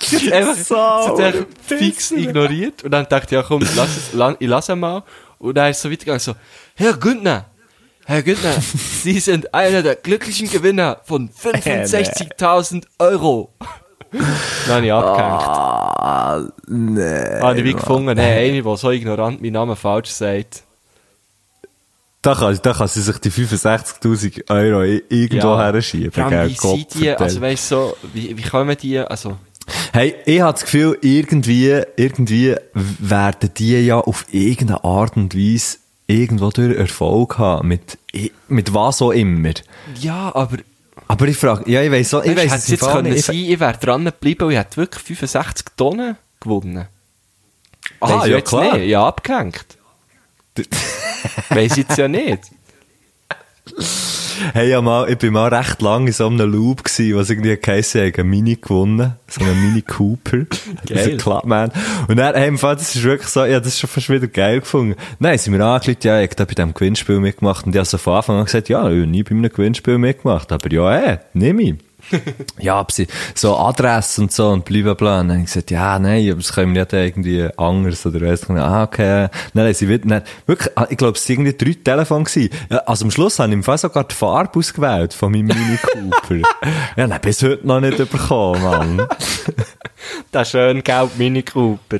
Sie hat einfach, sie hat fix ignoriert. Und dann dachte ich, ja komm, ich lasse es, la- ich lasse mal. Und dann ist es so weitergegangen, so, Herr Günther, Herr Günther, <laughs> Sie sind einer der glücklichen Gewinner von 65.000 Euro. Dann habe ich abgehängt. Ah, nee. habe ich wie gefunden, nee, eine, die so ignorant meinen Namen falsch sagt. Da kann, da kann sie sich die 65.000 Euro i- irgendwo Ja. herschieben. Vor allem, wie sind die, also weißt du, so, wie, wie kommen die, also, Hey, ich habe das Gefühl, irgendwie, irgendwie werden die ja auf irgendeine Art und Weise irgendwo durch Erfolg haben. Mit, mit was auch immer. ja, aber, Aber ich frage, ja, ich weiss so, ich weiss es jetzt können nicht. sein, ich wäre dran geblieben und ich hätte wirklich 65 Tonnen gewonnen. Ah, ja, jetzt klar. Nicht. Ja, abgehängt. <laughs> Weiss ich jetzt ja nicht. Hey, ja, mal, ich bin mal recht lang in so einem Loop gewesen, was irgendwie geheissen hat, ein Mini gewonnen. So einen Mini Cooper. <laughs> Geil. Clubman. Und dann, hey, im Fall, das ist wirklich so, ja, das ist schon fast wieder geil gefunden. Nein, sind wir angelegt, ja, ich hab da bei diesem Gewinnspiel mitgemacht und ich habe so von Anfang an gesagt, ja, ich habe nie bei einem Gewinnspiel mitgemacht, aber ja, ey, nimm ich. <laughs> ja, so Adresse und so und blablabla. Und dann habe ich gesagt, ja, nein, aber das können wir nicht irgendwie anders oder weiss ich nicht. Ah, okay. Dann haben sie wieder, dann, wirklich, ah, ich glaube, es waren irgendwie drei Telefone gewesen. Ja, also am Schluss habe ich im Fall sogar die Farbe ausgewählt von meinem Mini <laughs> Cooper. ja, nein, bis heute noch nicht bekommen, Mann. <laughs> Der schön gelb Mini Cooper.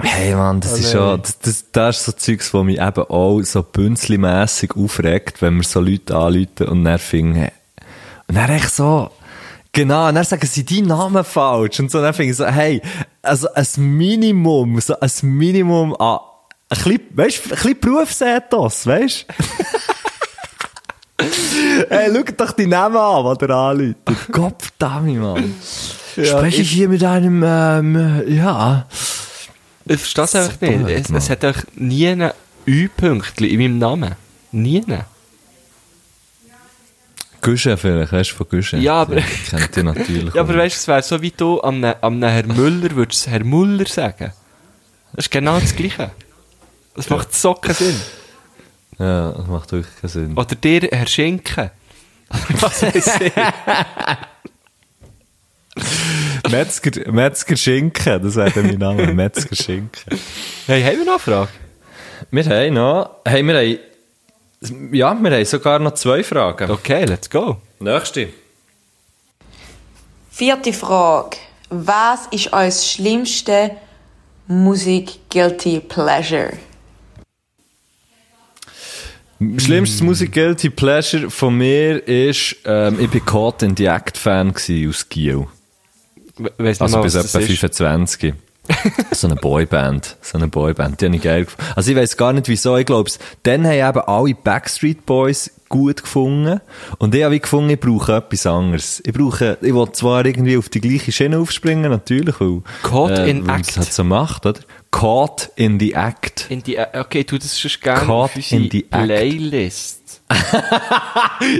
Hey Mann, das Oh ist nein. schon, das, das, das ist so Zeugs, wo mich eben auch so bünzlimässig aufregt, wenn wir so Leute anrufen und dann finden, und dann echt so, genau, und dann sagen sie deinen Namen falsch und so, dann finde ich so, hey, also ein Minimum, so ein Minimum an, ein bisschen, weißt, ein bisschen Berufsethos, weißt? <laughs> hey, schau doch die Namen an, die ihr anruft. Gott verdammt, Mann. Spreche ich hier mit einem, ähm, ja. Ich verstehe es einfach nicht. blöd, Es, es hat einfach nie ein Ü-Pünktchen in meinem Namen. Nie. Guschen vielleicht, weißt du, von Guschen. Ja, aber- Den Kennt ihr natürlich. <laughs> Ja, aber weißt du, es wäre so wie du am ne, am ne Herr Müller würdest Herr Müller sagen. Das ist genau das Gleiche. Das macht so keinen Sinn. Ja, das macht wirklich keinen Sinn. Oder dir Herr Schinken. <laughs> Was weiß ich. Metzger, Metzger Schinken, das wäre dann mein Name. Metzger Schinken. Hey, haben wir noch eine Frage? Wir haben noch, hey, wir haben, ja, wir haben sogar noch zwei Fragen. Okay, let's go. Nächste. Vierte Frage. Was ist euer schlimmste Musik Guilty Pleasure? Schlimmstes Musik Guilty Pleasure von mir ist, ähm, ich bin Caught in the Act Fan gewesen aus Giel. We- Weiss nicht Also mal, bis etwa das ist. 25. so eine Boyband. So eine Boyband. Die habe ich geil gefunden. Also ich weiß gar nicht wieso. Ich glaube, dann haben eben alle Backstreet Boys gut gefunden. Und ich habe wie gefunden, ich brauche etwas anderes. Ich brauche, ich will zwar irgendwie auf die gleiche Schiene aufspringen, natürlich, weil, Caught in man es Act. halt so macht, oder? Caught in the Act. In die, äh, okay, du, das ist gerne Caught in the act. Playlist. <laughs>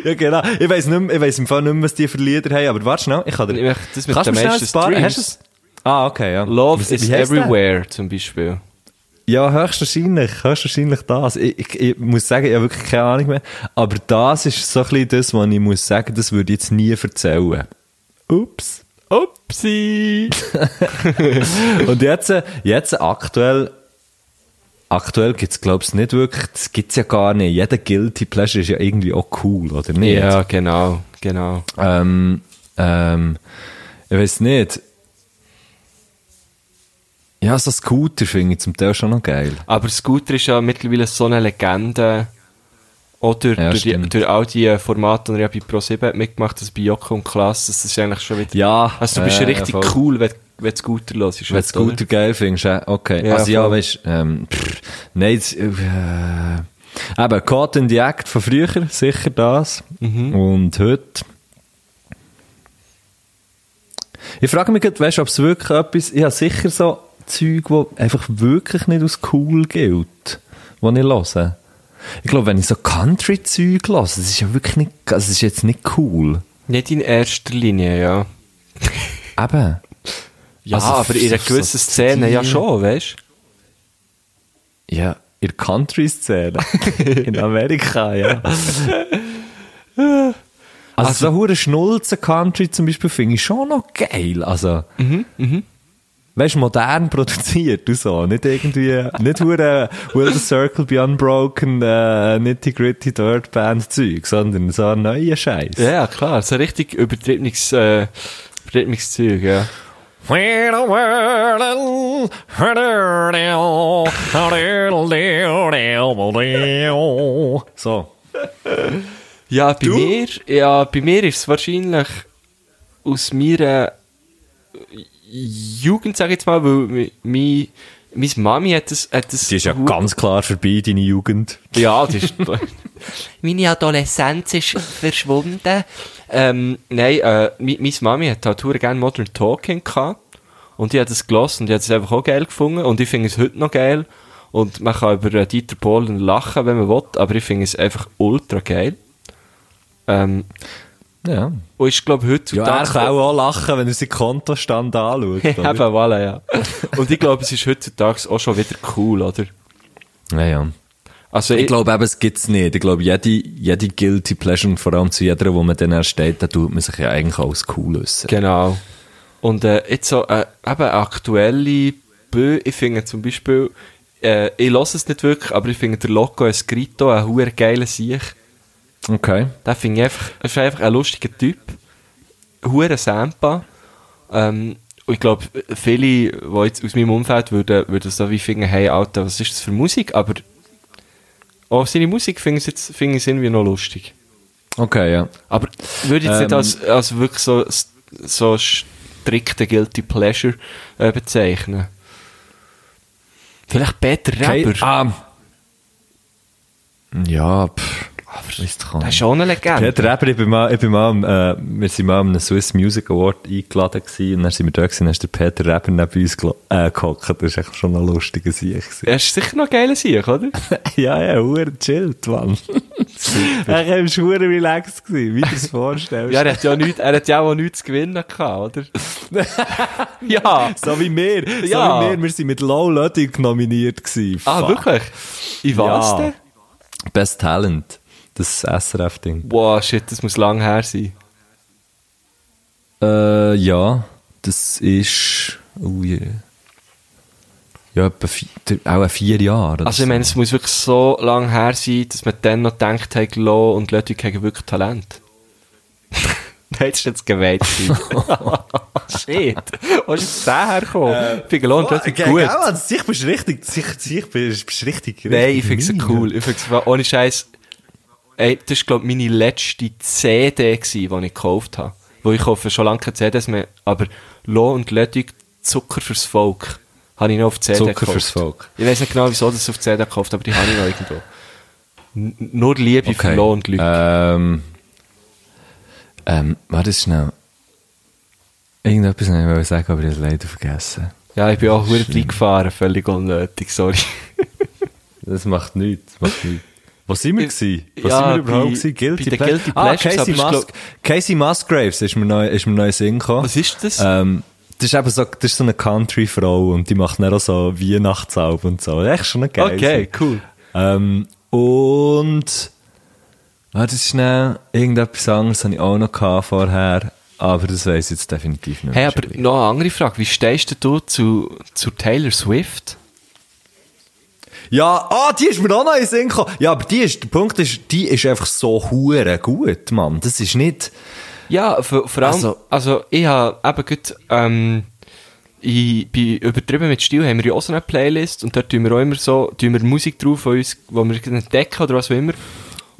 Ja, genau. Ich weiss nicht mehr, ich weiss im Fall nicht mehr, was die für Lieder haben, aber warte schnell, ich kann dir... Ich das mit Kannst den meisten Streams. Hast es? Ah, okay, ja. Love Wie- is wie heisst der? Everywhere zum Beispiel. Ja, höchstwahrscheinlich, höchstwahrscheinlich das. Ich, ich, ich muss sagen, ich habe wirklich keine Ahnung mehr. Aber das ist so ein bisschen das, was ich muss sagen, das würde ich jetzt nie erzählen. Ups. Upsi! <laughs> Und jetzt, jetzt aktuell, aktuell gibt's glaub's nicht wirklich, das gibt's ja gar nicht. Jeder Guilty Pleasure ist ja irgendwie auch cool, oder nicht? Ja, genau, genau. Ähm, ähm, ich weiß nicht. Ja, so Scooter finde ich zum Teil schon noch geil. Aber Scooter ist ja mittlerweile so eine Legende. Oder Ja, durch, die, durch all die Formate, die ja bei Pro7 hat mitgemacht das bei Joko und Klasse, das ist eigentlich schon wieder... Ja. Also du bist äh, richtig voll. cool, wenn, wenn du Scooter hörst. Wenn du Scooter geil findest, ja, okay. Ja, also ja, voll. weißt ähm, pff, nein, das, äh, eben, Caught in the Act von früher, sicher das. Mhm. Und heute. Ich frage mich gerade, weißt du, ob es wirklich etwas, ich habe sicher so Zeug, wo einfach wirklich nicht als cool gilt, wo ich höre. Ich glaube, wenn ich so Country-Zeug höre, das ist ja wirklich nicht, also das ist jetzt nicht cool. Nicht in erster Linie, ja. <laughs> Eben. Ja, Also, aber in einer gewissen so Szene ja schon, weißt Ja, in der Country-Szene. <laughs> in Amerika, ja. Also, so hure Schnulzen-Country zum Beispiel finde ich schon noch geil. Also, weißt du, modern <laughs> produziert und so. Nicht irgendwie, nicht hure Will the Circle Be Unbroken, äh, nitty-gritty Dirt Band Zeug, sondern so ein neuer Scheiß. Ja, klar. So richtig übertriebenes äh, Rhythmuszeug, ja. So. Ja, bei mir, ja, bei mir ist es wahrscheinlich aus meiner Jugend, sag ich jetzt mal, weil mi, meine Mami hat das, hat das Die ist ja ganz klar vorbei, deine Jugend. Ja, das ist. <laughs> Meine Adoleszenz ist verschwunden. Ähm, nein, äh, meine Mami hat halt verdammt gerne Modern Talking gehabt. Und ich habe das gelassen und ich habe es einfach auch geil gefunden. Und ich finde es heute noch geil. Und man kann über äh, Dieter Bohlen lachen, wenn man will, aber ich finde es einfach ultra geil. Ähm, Ja. und ich glaube Ja, er heutzutage... kann auch lachen, wenn er seinen Kontostand anschaut. <laughs> Eben, voilà, ja. Und ich glaube, es ist heutzutage auch schon wieder cool, oder? ja, ja. Also Ich glaube eben, es gibt's nicht. Ich glaube, jede, jede Guilty Pleasure, und vor allem zu jeder, wo man dann ersteht, da tut man sich ja eigentlich als cool äußern. Genau. Und äh, jetzt so äh, eben aktuelle Bö, ich finde zum Beispiel, äh, ich lasse es nicht wirklich, aber ich finde der Loco Escrito ein huere geiler Sieg. Okay. Den finde ich einfach, ist einfach ein lustiger Typ. Huere Sampa. Ähm, und ich glaube, viele, die jetzt aus meinem Umfeld würden, würden so wie finden, hey Alter, was ist das für Musik? Aber auch seine Musik finde ich jetzt finde ich irgendwie noch lustig. Okay, ja. Aber würde ich jetzt nicht Ähm. als, als wirklich so, so strikte Guilty Pleasure äh, bezeichnen. Vielleicht Peter Okay, Reber. ah. Ja, pff. Du, Das ist auch eine Legende. Peter Reber, ich bin mal, ich bin mal, äh, wir sind mal am Swiss Music Award eingeladen gewesen, und dann sind wir da gewesen, und dann ist der Peter Reber neben uns äh, gehockt. Das ist echt schon ein lustiger Sieg. Er ist sicher noch ein geiler Sieg, oder? <laughs> ja, ja, hure chillt, Mann. <laughs> er war hure relaxed gewesen, wie du es vorstellst. ja, er hat ja, nicht, er hat ja auch nichts zu gewinnen gehabt, oder? <laughs> ja. so wie wir, Ja. so wie wir, wir sind mit Low Ludwig nominiert gewesen. Ah, Fuck. wirklich? In was Ja. denn? Best Talent. Das SRF-Ding. Boah, shit, das muss lang her sein. Äh, ja, das ist, oh je. Ja, etwa vier, auch ein vier Jahre. Also ich meine, es muss wirklich so lang her sein, dass man dann noch denkt, hey, Lo und Ludwig haben wirklich Talent. <laughs> Nein, das ist jetzt geweiht. <laughs> Shit. Wo ist jetzt der hergekommen? ich finde Lo und Ludwig gut. gell, also, sich bist richtig, sich, sich bist richtig, Nein, ich finde es cool. Ich finde es ohne Scheiß. Ey, das war, glaube ich, meine letzte CD, gewesen, die ich gekauft habe. Wo ich kaufe schon lange keine CDs mehr. Aber Lo und Ludwig Zucker fürs Volk habe ich noch auf CD Zucker gekauft. fürs Volk. Ich weiß nicht genau, wieso das auf CD gekauft aber die habe ich noch irgendwo. N nur Liebe für Lo und Ludwig. Ähm, ähm, warte schnell. Irgendetwas wollte ich sagen, aber ich habe es leider vergessen. Ja, ich bin auch verdammt reingefahren, völlig unnötig, sorry. Das macht nichts, das macht nichts. Wo sind wir gewesen? Wo Ja, sind wir überhaupt bei- gewesen? Guilty Pleasure? Guilty Ah, Casey, Mus Casey Musgraves ist mir neu, ist mir neu Sinn gekommen. Was ist das? Ähm, das ist eben so, das ist so eine Country-Frau und die macht dann auch so Weihnachtsalben und so. Echt schon ein geil. okay, cool. Ähm, und, warte schnell, irgendetwas anderes hatte ich auch noch gehabt vorher, aber das weiss ich jetzt definitiv nicht Hey, aber noch eine andere Frage. Wie stehst du zu, zu Taylor Swift? Ja, ah, die ist mir auch noch in den Sinn gekommen. Ja, aber die ist, der Punkt ist, die ist einfach so hure gut, Mann. Das ist nicht, Ja, vor, vor allem, Also- also, ich habe eben gut, ähm, ich bin übertrieben mit Stil, haben wir ja auch so eine Playlist und dort tun wir auch immer so, tun wir Musik drauf, von uns, wo wir entdecken oder was auch immer.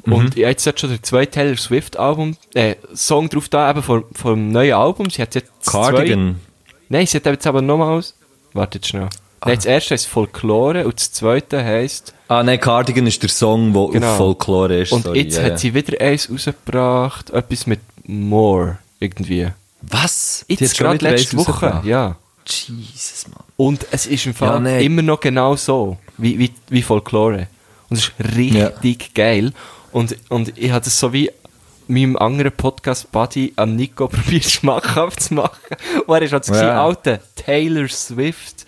Mhm. Und ich habe jetzt schon der zweite Taylor Swift Album, äh, Song drauf da, eben vom, vom neuen Album. Sie hat jetzt zwei, Cardigan. Nein, sie hat jetzt aber nochmals, wartet schnell. Nein, das erste heisst Folklore und das zweite heisst, Ah, nein, Cardigan ist der Song, der Genau. auf Folklore ist. und sorry, jetzt ja, hat ja. sie wieder eins rausgebracht, etwas mit More, irgendwie. Was? Jetzt gerade letzte Woche, ja. Jesus, Mann. Und es ist im Fall Ja, nee. immer noch genau so, wie, wie, wie Folklore. Und es ist richtig geil. Und, und ich habe das so wie meinem anderen Podcast-Buddy am Nico <laughs> probiert schmackhaft zu machen. Und er ist halt so, Ja. ja. Alter, Taylor Swift,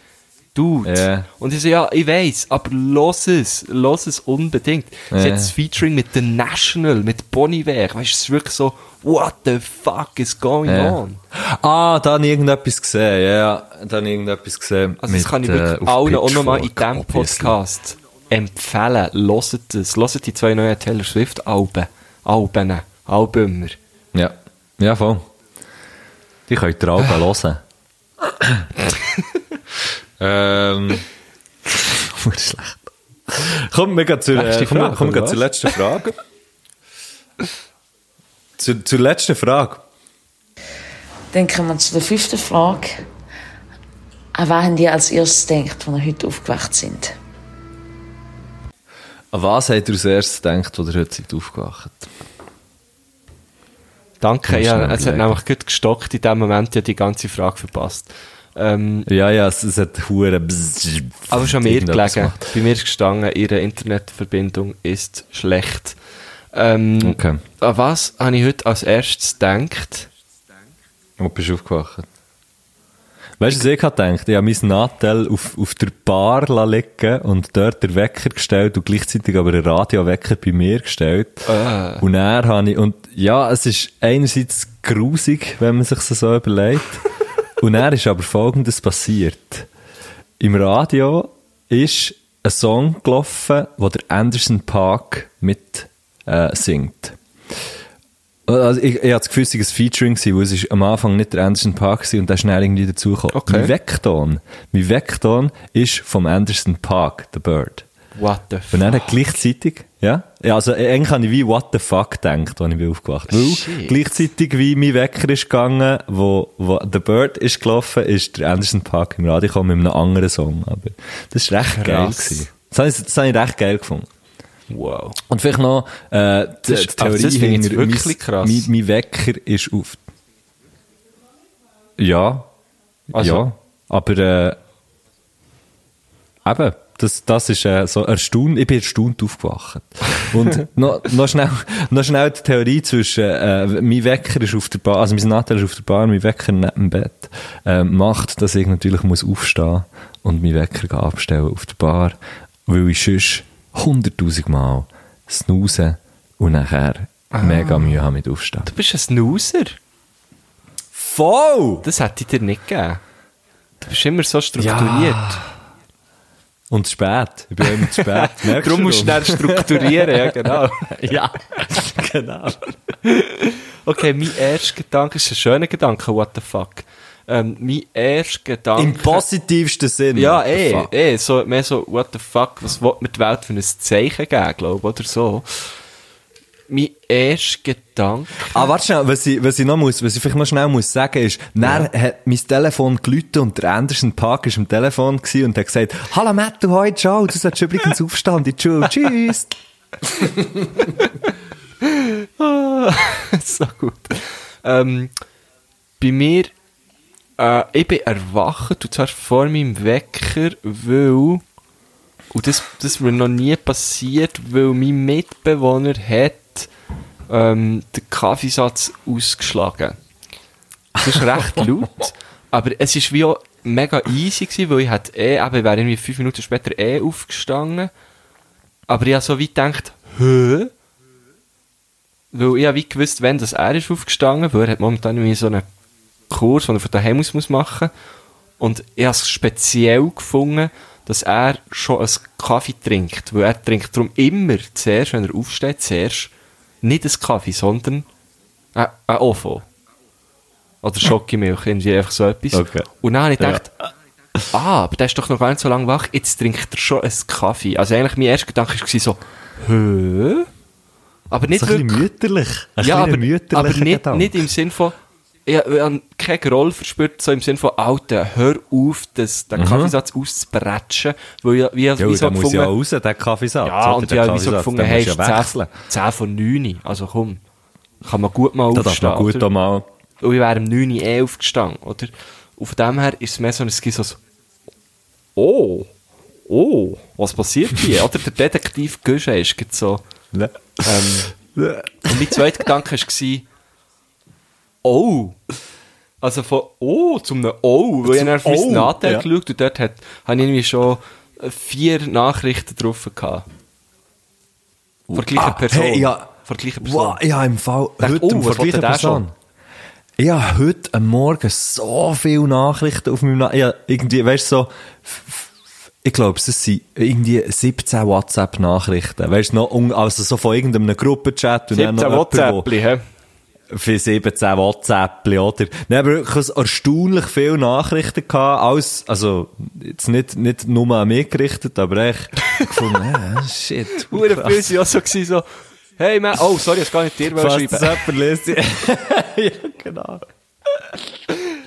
Dude. Ja. Und ich so, ja, ich weiß, aber los es, los es unbedingt. Sie Ja. hat das Featuring mit The National, mit Bonnie Weißt du, es ist wirklich so, what the fuck is going Ja. on? Ah, da habe ich irgendetwas gesehen, ja, ja. Da habe ich irgendetwas gesehen. Also das mit, kann ich äh, wirklich auf allen auch nochmal in diesem. Podcast empfehlen. Hört es. Hört die zwei neuen Taylor Swift Alben. Alben. Albumer. Ja, ja, voll. Die könnt ihr auch hören. <laughs> ähm. <laughs> Nur schlecht. Komm, wir gehen zur, Letzte äh, komm, Frage, komm, wir zur was? letzten Frage. zur, zur letzten Frage. Dann kommen wir zu der fünften Frage. An wen habt ihr als erstes gedacht, als ihr heute aufgewacht sind? An was habt ihr als erstes gedacht, als ihr heute seid aufgewacht? Danke, ja, es hat nämlich gut gestockt in dem Moment, ja die ganze Frage verpasst. Ähm, Ja, ja, es, es hat hure aber schon mir gelegen. Bei mir ist gestanden, ihre Internetverbindung ist schlecht. Ähm, Okay. An was habe ich heute als erstes gedacht? Wo bist du aufgewacht? Weißt du, was ich gedacht? Ich habe mein Nattel auf, auf der Bar liegen und dort den Wecker gestellt und gleichzeitig aber den Radiowecker bei mir gestellt. Ah. Und dann habe ich, und ja, es ist einerseits grusig, wenn man sich so überlegt. <laughs> und dann ist aber Folgendes passiert. Im Radio ist ein Song gelaufen, wo der Anderson Park mit äh, singt. Also ich, ich hatte das Gefühl, es war ein Featuring, weil es ist am Anfang nicht der Anderson Park war und ist schnell irgendwie dazugekommen. Okay. Mein Vekton, mein Vekton ist vom Anderson Park, The Bird. What the Und fuck? dann hat gleichzeitig, ja, ja, also eigentlich habe ich wie what the fuck gedacht, als ich bin aufgewacht Weil Shit. gleichzeitig wie mein Wecker ist gegangen, wo, wo The Bird ist gelaufen, ist der Anderson Park im Radio gekommen mit einem anderen Song. Aber das ist recht geil Krass. gewesen. Das habe, ich, das habe ich recht geil gefunden. Wow. Und vielleicht noch, äh, die, Das die Theorie das hinter wirklich mein, krass. Mein, mein Wecker ist auf, ja, Also- ja, aber, äh, eben, das, das ist äh, so erstaunt, ich bin erstaunt aufgewacht. Und <laughs> noch, noch, schnell, noch schnell die Theorie zwischen, äh, mein Wecker ist auf der Bar, also mein Nattel ist auf der Bar, mein Wecker neben dem Bett, äh, macht, dass ich natürlich muss aufstehen und mein Wecker abstellen auf der Bar, weil ich sonst hunderttausend Mal snooze und nachher mega Mühe habe mit Aufstehen. Du bist ein Snoozer. Voll! Das hätte ich dir nicht gegeben. Du bist immer so strukturiert. Und zu spät. Ich bin immer zu spät. <laughs> Darum musst du schnell strukturieren, ja genau. <laughs> Ja, genau. Okay, mein erster Gedanke ist ein schöner Gedanke, what the fuck. Ähm, mein erster Gedanke... Im positivsten Sinn. Ja, eh, eh, so, mehr so, what the fuck, was will mir die Welt für ein Zeichen geben, glaube ich, oder so. Mein erster Gedanke... Ah, warte schnell, was ich, was ich noch muss, was ich vielleicht noch schnell muss sagen ist, dann hat mein Telefon geläutet und der Anderson Park ist am Telefon und hat gesagt, Hallo Matt, du heute ciao, du solltest übrigens <laughs> aufstehen in die Schule, tschüss. <laughs> so gut. Ähm, bei mir, äh, ich bin erwacht, und zwar vor meinem Wecker, weil, und das, das ist mir noch nie passiert, weil mein Mitbewohner hat ähm, den Kaffeesatz ausgeschlagen. Das ist recht <laughs> laut, aber es ist wie auch mega easy gewesen, weil ich hat eh, eben, ich wäre irgendwie fünf Minuten später eh aufgestanden, aber ich habe so wie gedacht, hä? Weil ich habe wie gewusst, wenn das er ist aufgestanden, weil er hat momentan irgendwie so einen Kurs, den er von daheim aus muss machen Und ich habe es speziell gefunden, dass er schon einen Kaffee trinkt. Weil er trinkt darum immer zuerst, wenn er aufsteht, zuerst nicht einen Kaffee, sondern einen Ofo. Oder Schokimilch, irgendwie einfach so etwas. Okay. Und dann habe ich gedacht, ah, aber der ist doch noch gar nicht so lange wach, jetzt trinkt er schon einen Kaffee. Also eigentlich mein erster Gedanke war so, hä? Aber nicht so ein bisschen wirklich. mütterlich. Ein Ja, aber, aber nicht, Gedanke. nicht im Sinn von, ich, ich habe keinen Groll verspürt, so im Sinn von, Alter, hör auf, das, den Kaffeesatz auszubretschen, weil ich, wie, Mhm. Ja, wie so der muss ja gefunden, raus, der Kaffeesatz. ja, und ich habe so gefunden, den hey, du ja ist 10, wechseln. 10 von 9, also komm, kann man gut mal Da darf aufstehen, man gut oder? mal... Und ich wäre um 9 Uhr eh aufgestanden, oder? Und von dem her ist es mehr so ein Skiss so, oh, oh, was passiert hier? <laughs> oder der Detektiv Gösche ist so, Ne? ähm, <laughs> und mein zweiter Gedanke war, oh. Also von oh zum einem oh, weil ich dann auf mein Oh, ja. geschaut und dort hat, habe ich irgendwie schon äh, vier Nachrichten drauf gehabt. Von der gleichen Ah, Person. hey, ja. Von der gleichen Person. Wow, ja, im Fall, Dachte, heute, oh, von der gleichen Person. Ich habe heute am Morgen so viele Nachrichten auf meinem, Na ja, irgendwie, weißt du, so, ich glaube, es sind irgendwie 17 WhatsApp-Nachrichten. Weißt du, noch, also so von irgendeinem Gruppenchat und dann 17 noch jemand, wo- WhatsApp? Für 17 WhatsApp, oder? Nein, aber wirklich erstaunlich viele Nachrichten gehabt, alles, also, jetzt nicht, nicht nur an mich gerichtet, aber echt gefunden, äh, <laughs> shit. <laughs> Hure krass. viel sind auch so gewesen, so, hey man, oh, sorry, ich hab gar nicht dir Falls schreiben. das jemand <laughs> ja, genau.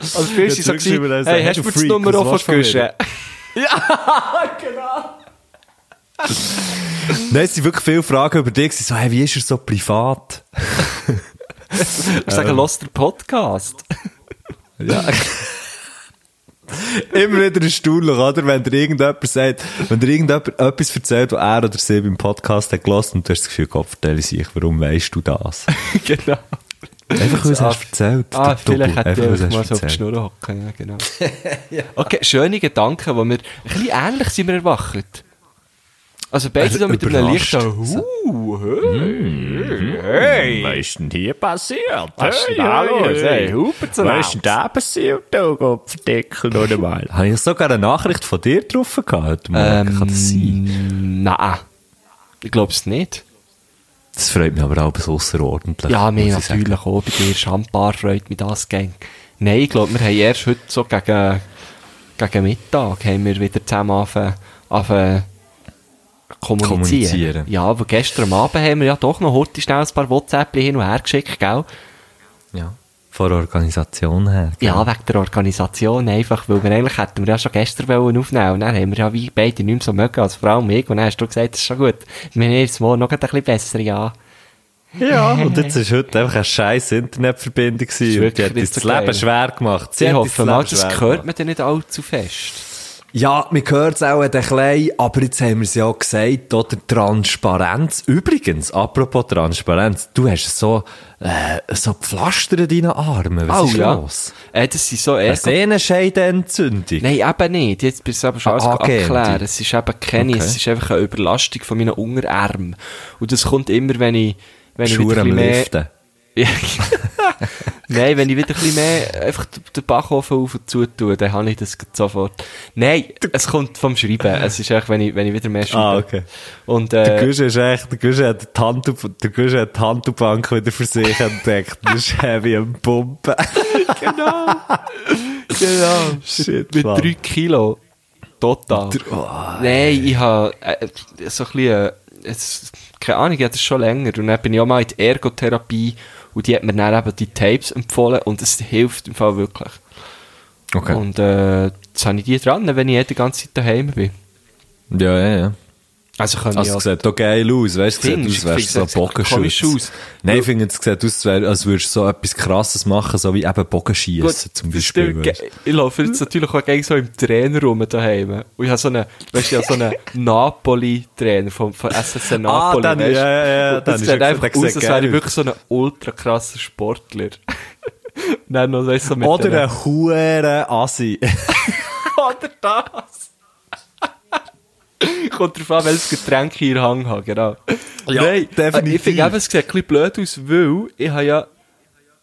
Also viel sind so gewesen, hey, hast du mir das Nummer auch willst du von vergessen? Nein, es sind wirklich viele Fragen über dich, so, hey, wie ist er so privat? Ich sage, los den Podcast. <laughs> Ja. Immer wieder erstaunlich, oder? Wenn dir irgendjemand sagt, wenn dir irgendjemand etwas erzählt, was er oder sie beim Podcast hat gelassen und du hast das Gefühl, Gott, vertelle sich, warum weißt du das? <laughs> genau. Einfach, weil es hast erzählt. Ah, der vielleicht hätte ich einfach mal so auf die. Schnur hocken, ja, genau. <laughs> Okay, schöne Gedanken, wo wir, ein bisschen ähnlich sind wir erwacht. Also beide Also so mit einem leichten Huh, hey, hey. Was ist denn hier passiert? Was ist denn da los? Hey, Hupen Was ist denn da passiert, du Gottverdeckel, oder mal? <laughs> Habe ich sogar eine Nachricht von dir getroffen gehabt Morgen? Kann das sein? Ähm, nein. Ich glaube es nicht. Das freut mich aber auch so außerordentlich. Ja, mir muss ich sagen. natürlich auch. Bei dir Champar freut mich das gang. Nein, ich glaube, wir haben erst heute so gegen, gegen Mittag haben wir wieder zusammen angefangen, angefangen kommunizieren. Kommunizieren. Ja, aber gestern Abend haben wir ja doch noch heute schnell ein paar WhatsApp hin und her geschickt, gell? Ja. Von der Organisation her. gell? Ja, wegen der Organisation einfach, weil wir eigentlich hätten wir ja schon gestern wollen aufnehmen und dann haben wir ja wie beide nicht mehr so mögen, als vor allem ich, und dann hast du gesagt, das ist schon gut. Wir haben jetzt morgen noch ein bisschen besser, ja. Ja, und jetzt ist heute einfach eine scheiß Internetverbindung gewesen und die hat uns das Leben schwer gemacht. Sie Ich hoffe mal, das schwer hört gemacht. man dann nicht allzu fest. Ja, man hört es auch ein klein, aber jetzt haben wir es ja auch gesagt, oder Transparenz. Übrigens, apropos Transparenz, du hast so, äh, so Pflaster in deinen Armen. Was Oh, ist ja. los? Äh, das sind so eher Sehnenscheidenentzündung. Nein, eben nicht. Jetzt bist du aber schon Ah, alles angehende. abklären. Es ist eben keine, Okay. es ist einfach eine Überlastung von meinen Unterarmen. Und das kommt immer, wenn ich, wenn ich Schuhe wieder ein am bisschen mehr... Liften. <laughs> <laughs> Nein, wenn ich wieder ein bisschen mehr einfach den- Backofen auf und zu tue, dann habe ich das sofort. Nein, es kommt vom Schreiben. Es ist echt, wenn ich, wenn ich wieder mehr schreibe. Ah, okay. Und, Der äh, Gusch ist echt, der Gusch hat die Handtuch, der Gusch hat die Handtuchbank wieder für sich entdeckt. Das ist heavy am Pumpen. <laughs> genau. genau. Shit, Mit Mann. drei Kilo. Total. Nein, ich habe äh, so ein bisschen, äh, es, keine Ahnung, ich hatte das schon länger. Und dann bin ich auch mal in die Ergotherapie und die hat mir dann eben die Tapes empfohlen und es hilft im Fall wirklich. Okay. Und äh, jetzt habe ich die dran, wenn ich die ganze Zeit daheim bin. ja, ja, ja. Also kann Also, es sieht doch geil aus, weißt du? Sieht aus, wärst du so Bogenschütze. aus? Nein, ich finde, es sieht aus, als würdest du so etwas Krasses machen, so wie eben Bogenschießen zum Beispiel. Ich laufe jetzt natürlich auch gerne so im Trainer rum daheim. Und ich habe so einen, weißt du, so einen <laughs> Napoli-Trainer von, von SSC Napoli. dann- weißt du? ja, ja, ja, dann ist sieht einfach aus, als wäre ich wirklich so ein ultra krasser Sportler. <laughs> Dann noch weißt, so mit Oder ein Huren Assi. <laughs> Oder das. <laughs> Kommt drauf an, welches Getränk ich in Hand habe, genau. Ja, Nein, definitiv. Ich finde eben, es sieht ein bisschen blöd aus, weil ich habe ja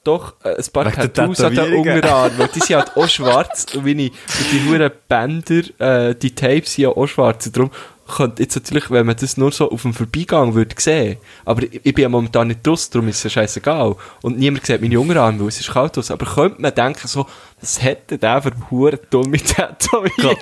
doch äh, ein paar Tattoos an den. Unterarmen. Weil die sind halt auch schwarz und, meine, und die huren Bänder, äh, die Tapes sind ja auch schwarz. Und darum könnte jetzt natürlich, wenn man das nur so auf dem Vorbeigang würde sehen, aber ich, ich bin ja momentan nicht draussen, darum ist es ja scheißegal. Und niemand sieht meine Unterarme, weil es ist kalt aus. Aber könnte man denken so, was hätte der für hure dumme Tätowierungen?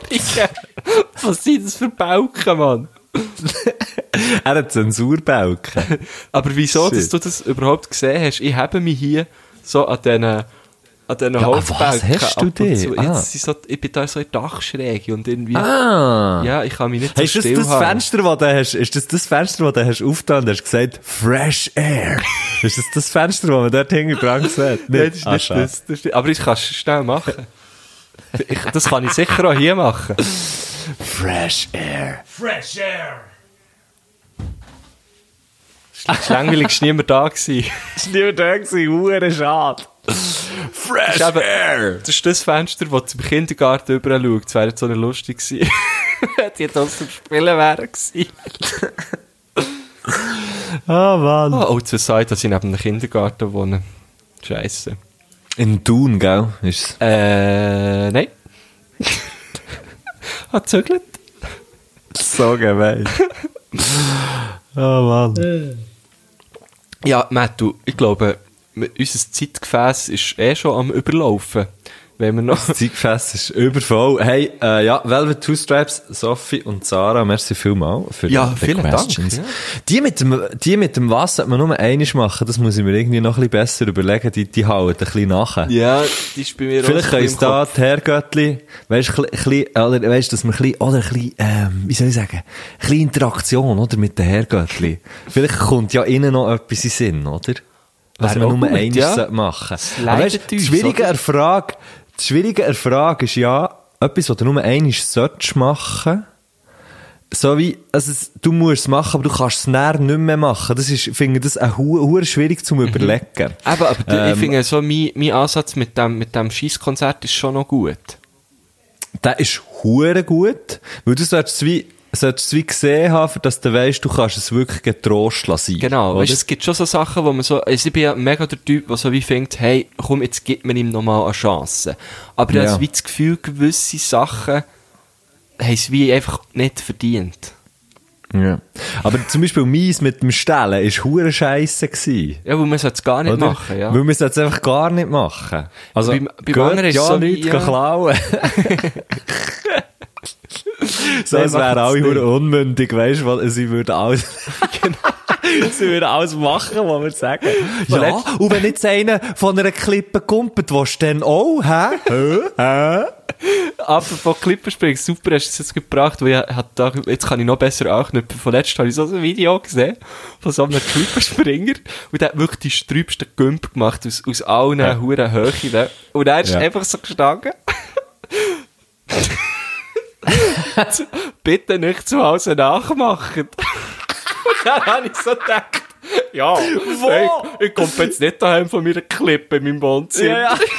was sind das für Balken, Mann? <laughs> er hat Zensurbalken. Aber wieso, Shit. dass du das überhaupt gesehen hast? Ich habe mich hier so an diesen, an diesen Ja, was hast du zu- Ah. Jetzt so, ich bin da so in der Dachschräge und irgendwie, Ah. ja, ich kann mich nicht Hast so das, still das. Fenster, das du hast, ist das das Fenster, das du hast aufgetan und hast gesagt, Fresh Air? <laughs> ist das das Fenster, das man dort hinten dran sieht? Nein, das ist Ah, nicht das, das ist aber ich kann es schnell machen. ich, das kann ich sicher auch hier machen. <laughs> Fresh Air. Das ist langweilig, ist niemand da gewesen. <laughs> War niemand da, gewesen, schade. <laughs> Fresh Das Air. Das ist das Fenster, das zum Kindergarten überall schaut. Das wäre jetzt so eine lustig gewesen. <laughs> Wenn die jetzt zum Spielen wären. <laughs> Ah, Mann. Oh, oh, zu sagen, dass ich neben einem Kindergarten wohne. Scheiße. In Thun, gell? Ist Äh, nein. Hat zögert. so gemein. oh, Mann. Ja, Matt, du, ich glaube, unser Zeitgefäß ist eh schon am Überlaufen. Wenn wir noch... Das Zeitgefäß ist übervoll. Hey, äh, ja, Velvet Two Stripes, Sophie und Sarah, merci vielmal für Ja, die vielen Dank, Questions. ja. Die mit dem, die mit dem Was sollte man nur einiges machen, das muss ich mir irgendwie noch ein bisschen besser überlegen, die, die hauen ein bisschen nachher. Ja, die ist bei mir Vielleicht auch können uns da die Herrgöttli, weisst, ein bisschen, oder, weisst, dass wir ein bisschen, oder ein bisschen, ähm, wie soll ich sagen, ein bisschen Interaktion, oder, mit den Herrgöttli. Vielleicht kommt ja ihnen noch etwas in Sinn, oder? Was wir nur eines ja. sollten machen. weisst, das uns, Schwierige an Frage, das Schwierige an Frage ist ja, etwas, was du nur eines solltest machen, so wie, also du musst es machen, aber du kannst es näher nicht mehr machen. Das ist, ich finde das auch hu- schwierig zum Überlegen. Eben, aber ich Ähm, finde so, mein, mein Ansatz mit dem, mit dem Scheisskonzert ist schon noch gut. der ist hure gut, weil du solltest es wie, solltest es wie gesehen haben, dass du weißt, du kannst es wirklich getrost lassen. Genau, oder? weißt, es gibt schon so Sachen, wo man so, also ich bin ja mega der Typ, der so wie denkt, hey, komm, jetzt gibt man ihm nochmal eine Chance. Aber ich Ja. habe wie das Gefühl, gewisse Sachen haben es wie einfach nicht verdient. Ja. Aber zum Beispiel meins mit dem Stellen ist hure scheisse gewesen. Ja, weil man es gar nicht Oder? machen, ja. Weil wir es einfach gar nicht machen. Also, Beim- beim geht ist ja so nichts ja. klauen. <laughs> <laughs> so, es wären es alle hure unmündig, weißt du, weil sie würden alles, <laughs> sie würden alles machen, was wir sagen. Ja, und wenn jetzt einer von einer Klippe kumpelt, was dann auch, hä? Hä? Hä? Apropos Klipperspringen, super hast du es jetzt gebracht, weil ich hat da, jetzt kann ich noch besser anknüpfen. Von letztem habe ich so ein Video gesehen, von so einem Klipperspringer, <laughs> und der hat wirklich die sträubsten Gümp gemacht, aus, aus allen Ja. huren Höhen. Und er ist Ja. einfach so gestanden. <laughs> <laughs> Bitte nicht zu Hause nachmachen. Und <laughs> dann habe ich so gedacht, ja, hey, ich komme jetzt nicht daheim von meiner Klippe in meinem Wohnzimmer. Ja, ja. <laughs>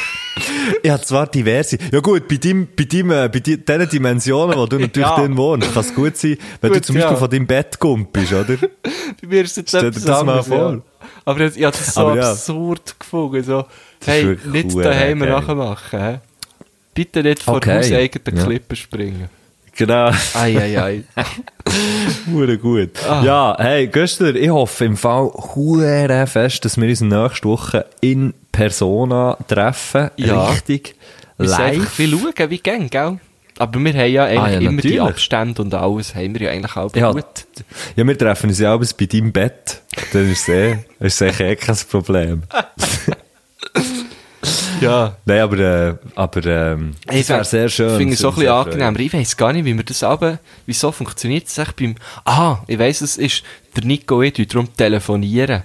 Ich habe zwar diverse. Ja gut, bei deinem, bei deinem, äh, bei di- diesen Dimensionen, wo du natürlich Ja. drin wohnst, kann es gut sein, wenn du Gut, zum Beispiel ja. von deinem Bett kumpelst, oder? Bei mir ist es jetzt Stell dir das mal vor. Ja. Aber ich, habe das so Aber ja. absurd gefunden. So, hey, nicht daheim nachmachen. Hä? Bitte nicht vor Okay. hauseigenen Ja. Klippen springen. Genau. Eieiei. <laughs> Hure gut. Ah. Ja, hey, Göster, ich hoffe im Fall hure fest, dass wir uns nächste Woche in Persona treffen. Ja. Richtig. Wir Live. viel schauen, wie gehen, gell? Aber wir haben ja eigentlich Ah, ja, immer die natürlich. Abstände und alles, haben wir ja eigentlich auch Ja, gut. ja, wir treffen uns ja abends bei deinem Bett. Dann ist es eh, ist eh kein Problem. <laughs> Ja. Nein, aber, äh, aber, ähm, das wäre sehr schön. Ich finde es so ein bisschen angenehm. Aber ich weiss gar nicht, wie wir das aber, wieso funktioniert es echt beim, aha, ich weiss, es ist, der Nico und ich darum telefonieren.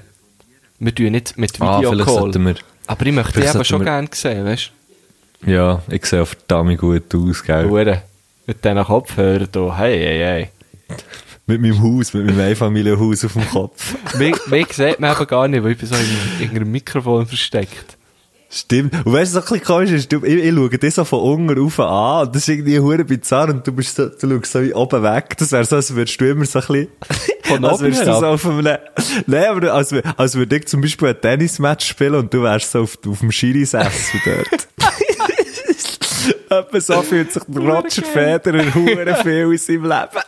Wir tun nicht mit Ah, Videocall. sollten wir- aber ich möchte dich vielleicht aber schon wir- gerne sehen, weißt freuen. Ja, ich sehe auch verdammt gut aus, du? gell? Hure. Mit diesen Kopfhörern hier. Hey, hey, hey. Mit meinem Haus, mit meinem Einfamilienhaus auf dem Kopf. <laughs> Mich, mich sieht man eben gar nicht, weil ich bin so in, in einem Mikrofon versteckt. Stimmt. Und weißt du, was ein bisschen komisch ist? Du, ich, ich schaue dich so von unten rauf an und das ist irgendwie hure bizarr und du bist so, du schaust so wie oben weg. Das wäre so, als würdest du immer so ein bisschen, <laughs> Von <laughs> als würdest du so auf einem, nein, aber als, als würde ich zum Beispiel ein Tennismatch spielen und du wärst so auf, auf dem Schiri-Sessel dort. <laughs> Etwa so fühlt sich Roger Federer hure viel in seinem Leben.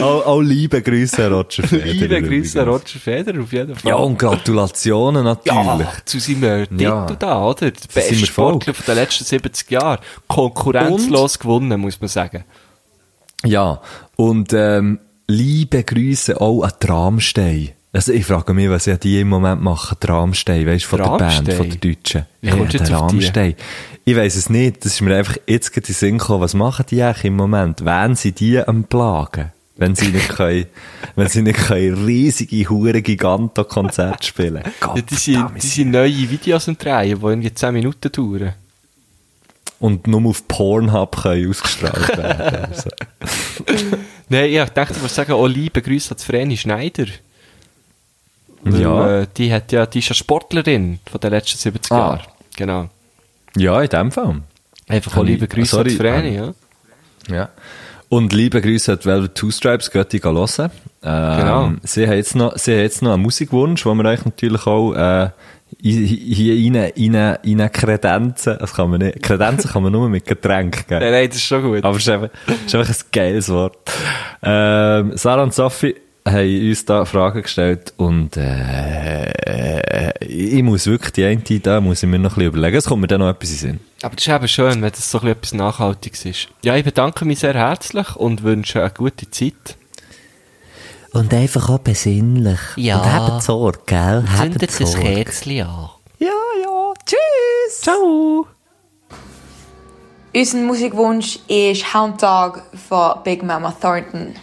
Auch, auch liebe Grüße an Roger Federer. Liebe Grüße an. Roger Federer auf jeden Fall. Ja, und Gratulationen natürlich. Ja, zu seinem Titel Ja. da, oder? Der beste. Sportler von den letzten 70 Jahren. Konkurrenzlos gewonnen, muss man sagen. Ja, und ähm, liebe Grüße auch an Tramstein. Also ich frage mich, was ja die im Moment machen, Tramstein, weißt du, von der Band, Tramstein? von der Deutschen. Wie kommst du jetzt? Tramstein. Ich weiss es nicht, das ist mir einfach jetzt gerade in den Sinn gekommen, was machen die eigentlich im Moment? Wen sie die am Plagen? Wenn sie nicht können, wenn sie nicht können riesige, hure Giganto-Konzerte spielen. <laughs> Ja, die, sind, die sind neue Videos am Drehen, die irgendwie 10 Minuten dauern. Und nur auf Pornhub können ausgestrahlt werden. Also. <laughs> Nein, ich dachte, ich würde sagen, oh, liebe Grüße an Vreni Schneider. Weil, Ja. Äh, die, hat ja, die ist ja Sportlerin von den letzten 70 Ah. Jahren. Genau. Ja, in dem Fall. Einfach auch liebe Grüße an Vreni, ja. Ja. Und liebe Grüße an die Velvet Two Stripes, geht die hören. Ähm, Genau. Sie haben jetzt noch, sie haben jetzt noch einen Musikwunsch, den wir euch natürlich auch, äh, hi- hier rein, rein, rein kredenzen. Das kann man nicht, kredenzen kann man nur mit Getränk, gell? Nein, nein, das ist schon gut. Aber es ist einfach, es ist einfach ein geiles Wort. Ähm, Sarah und Sophie, haben uns da Fragen gestellt und äh, ich muss wirklich die eine, da muss ich mir noch ein bisschen überlegen. Es kommt mir dann noch etwas in Sinn. Aber das ist eben schön, wenn das so ein bisschen etwas Nachhaltiges ist. Ja, ich bedanke mich sehr herzlich und wünsche eine gute Zeit. Und einfach auch besinnlich. Ja. Und habt Sorge, gell? Habt Zündet das. Kerzchen an. Ja, ja. Tschüss. Ciao! Unser Musikwunsch ist Hound Dog von Big Mama Thornton.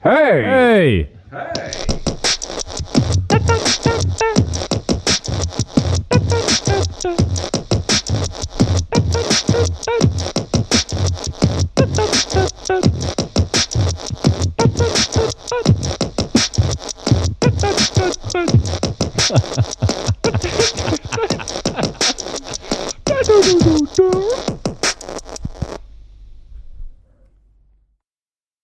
Hey! Hey! <laughs> <laughs>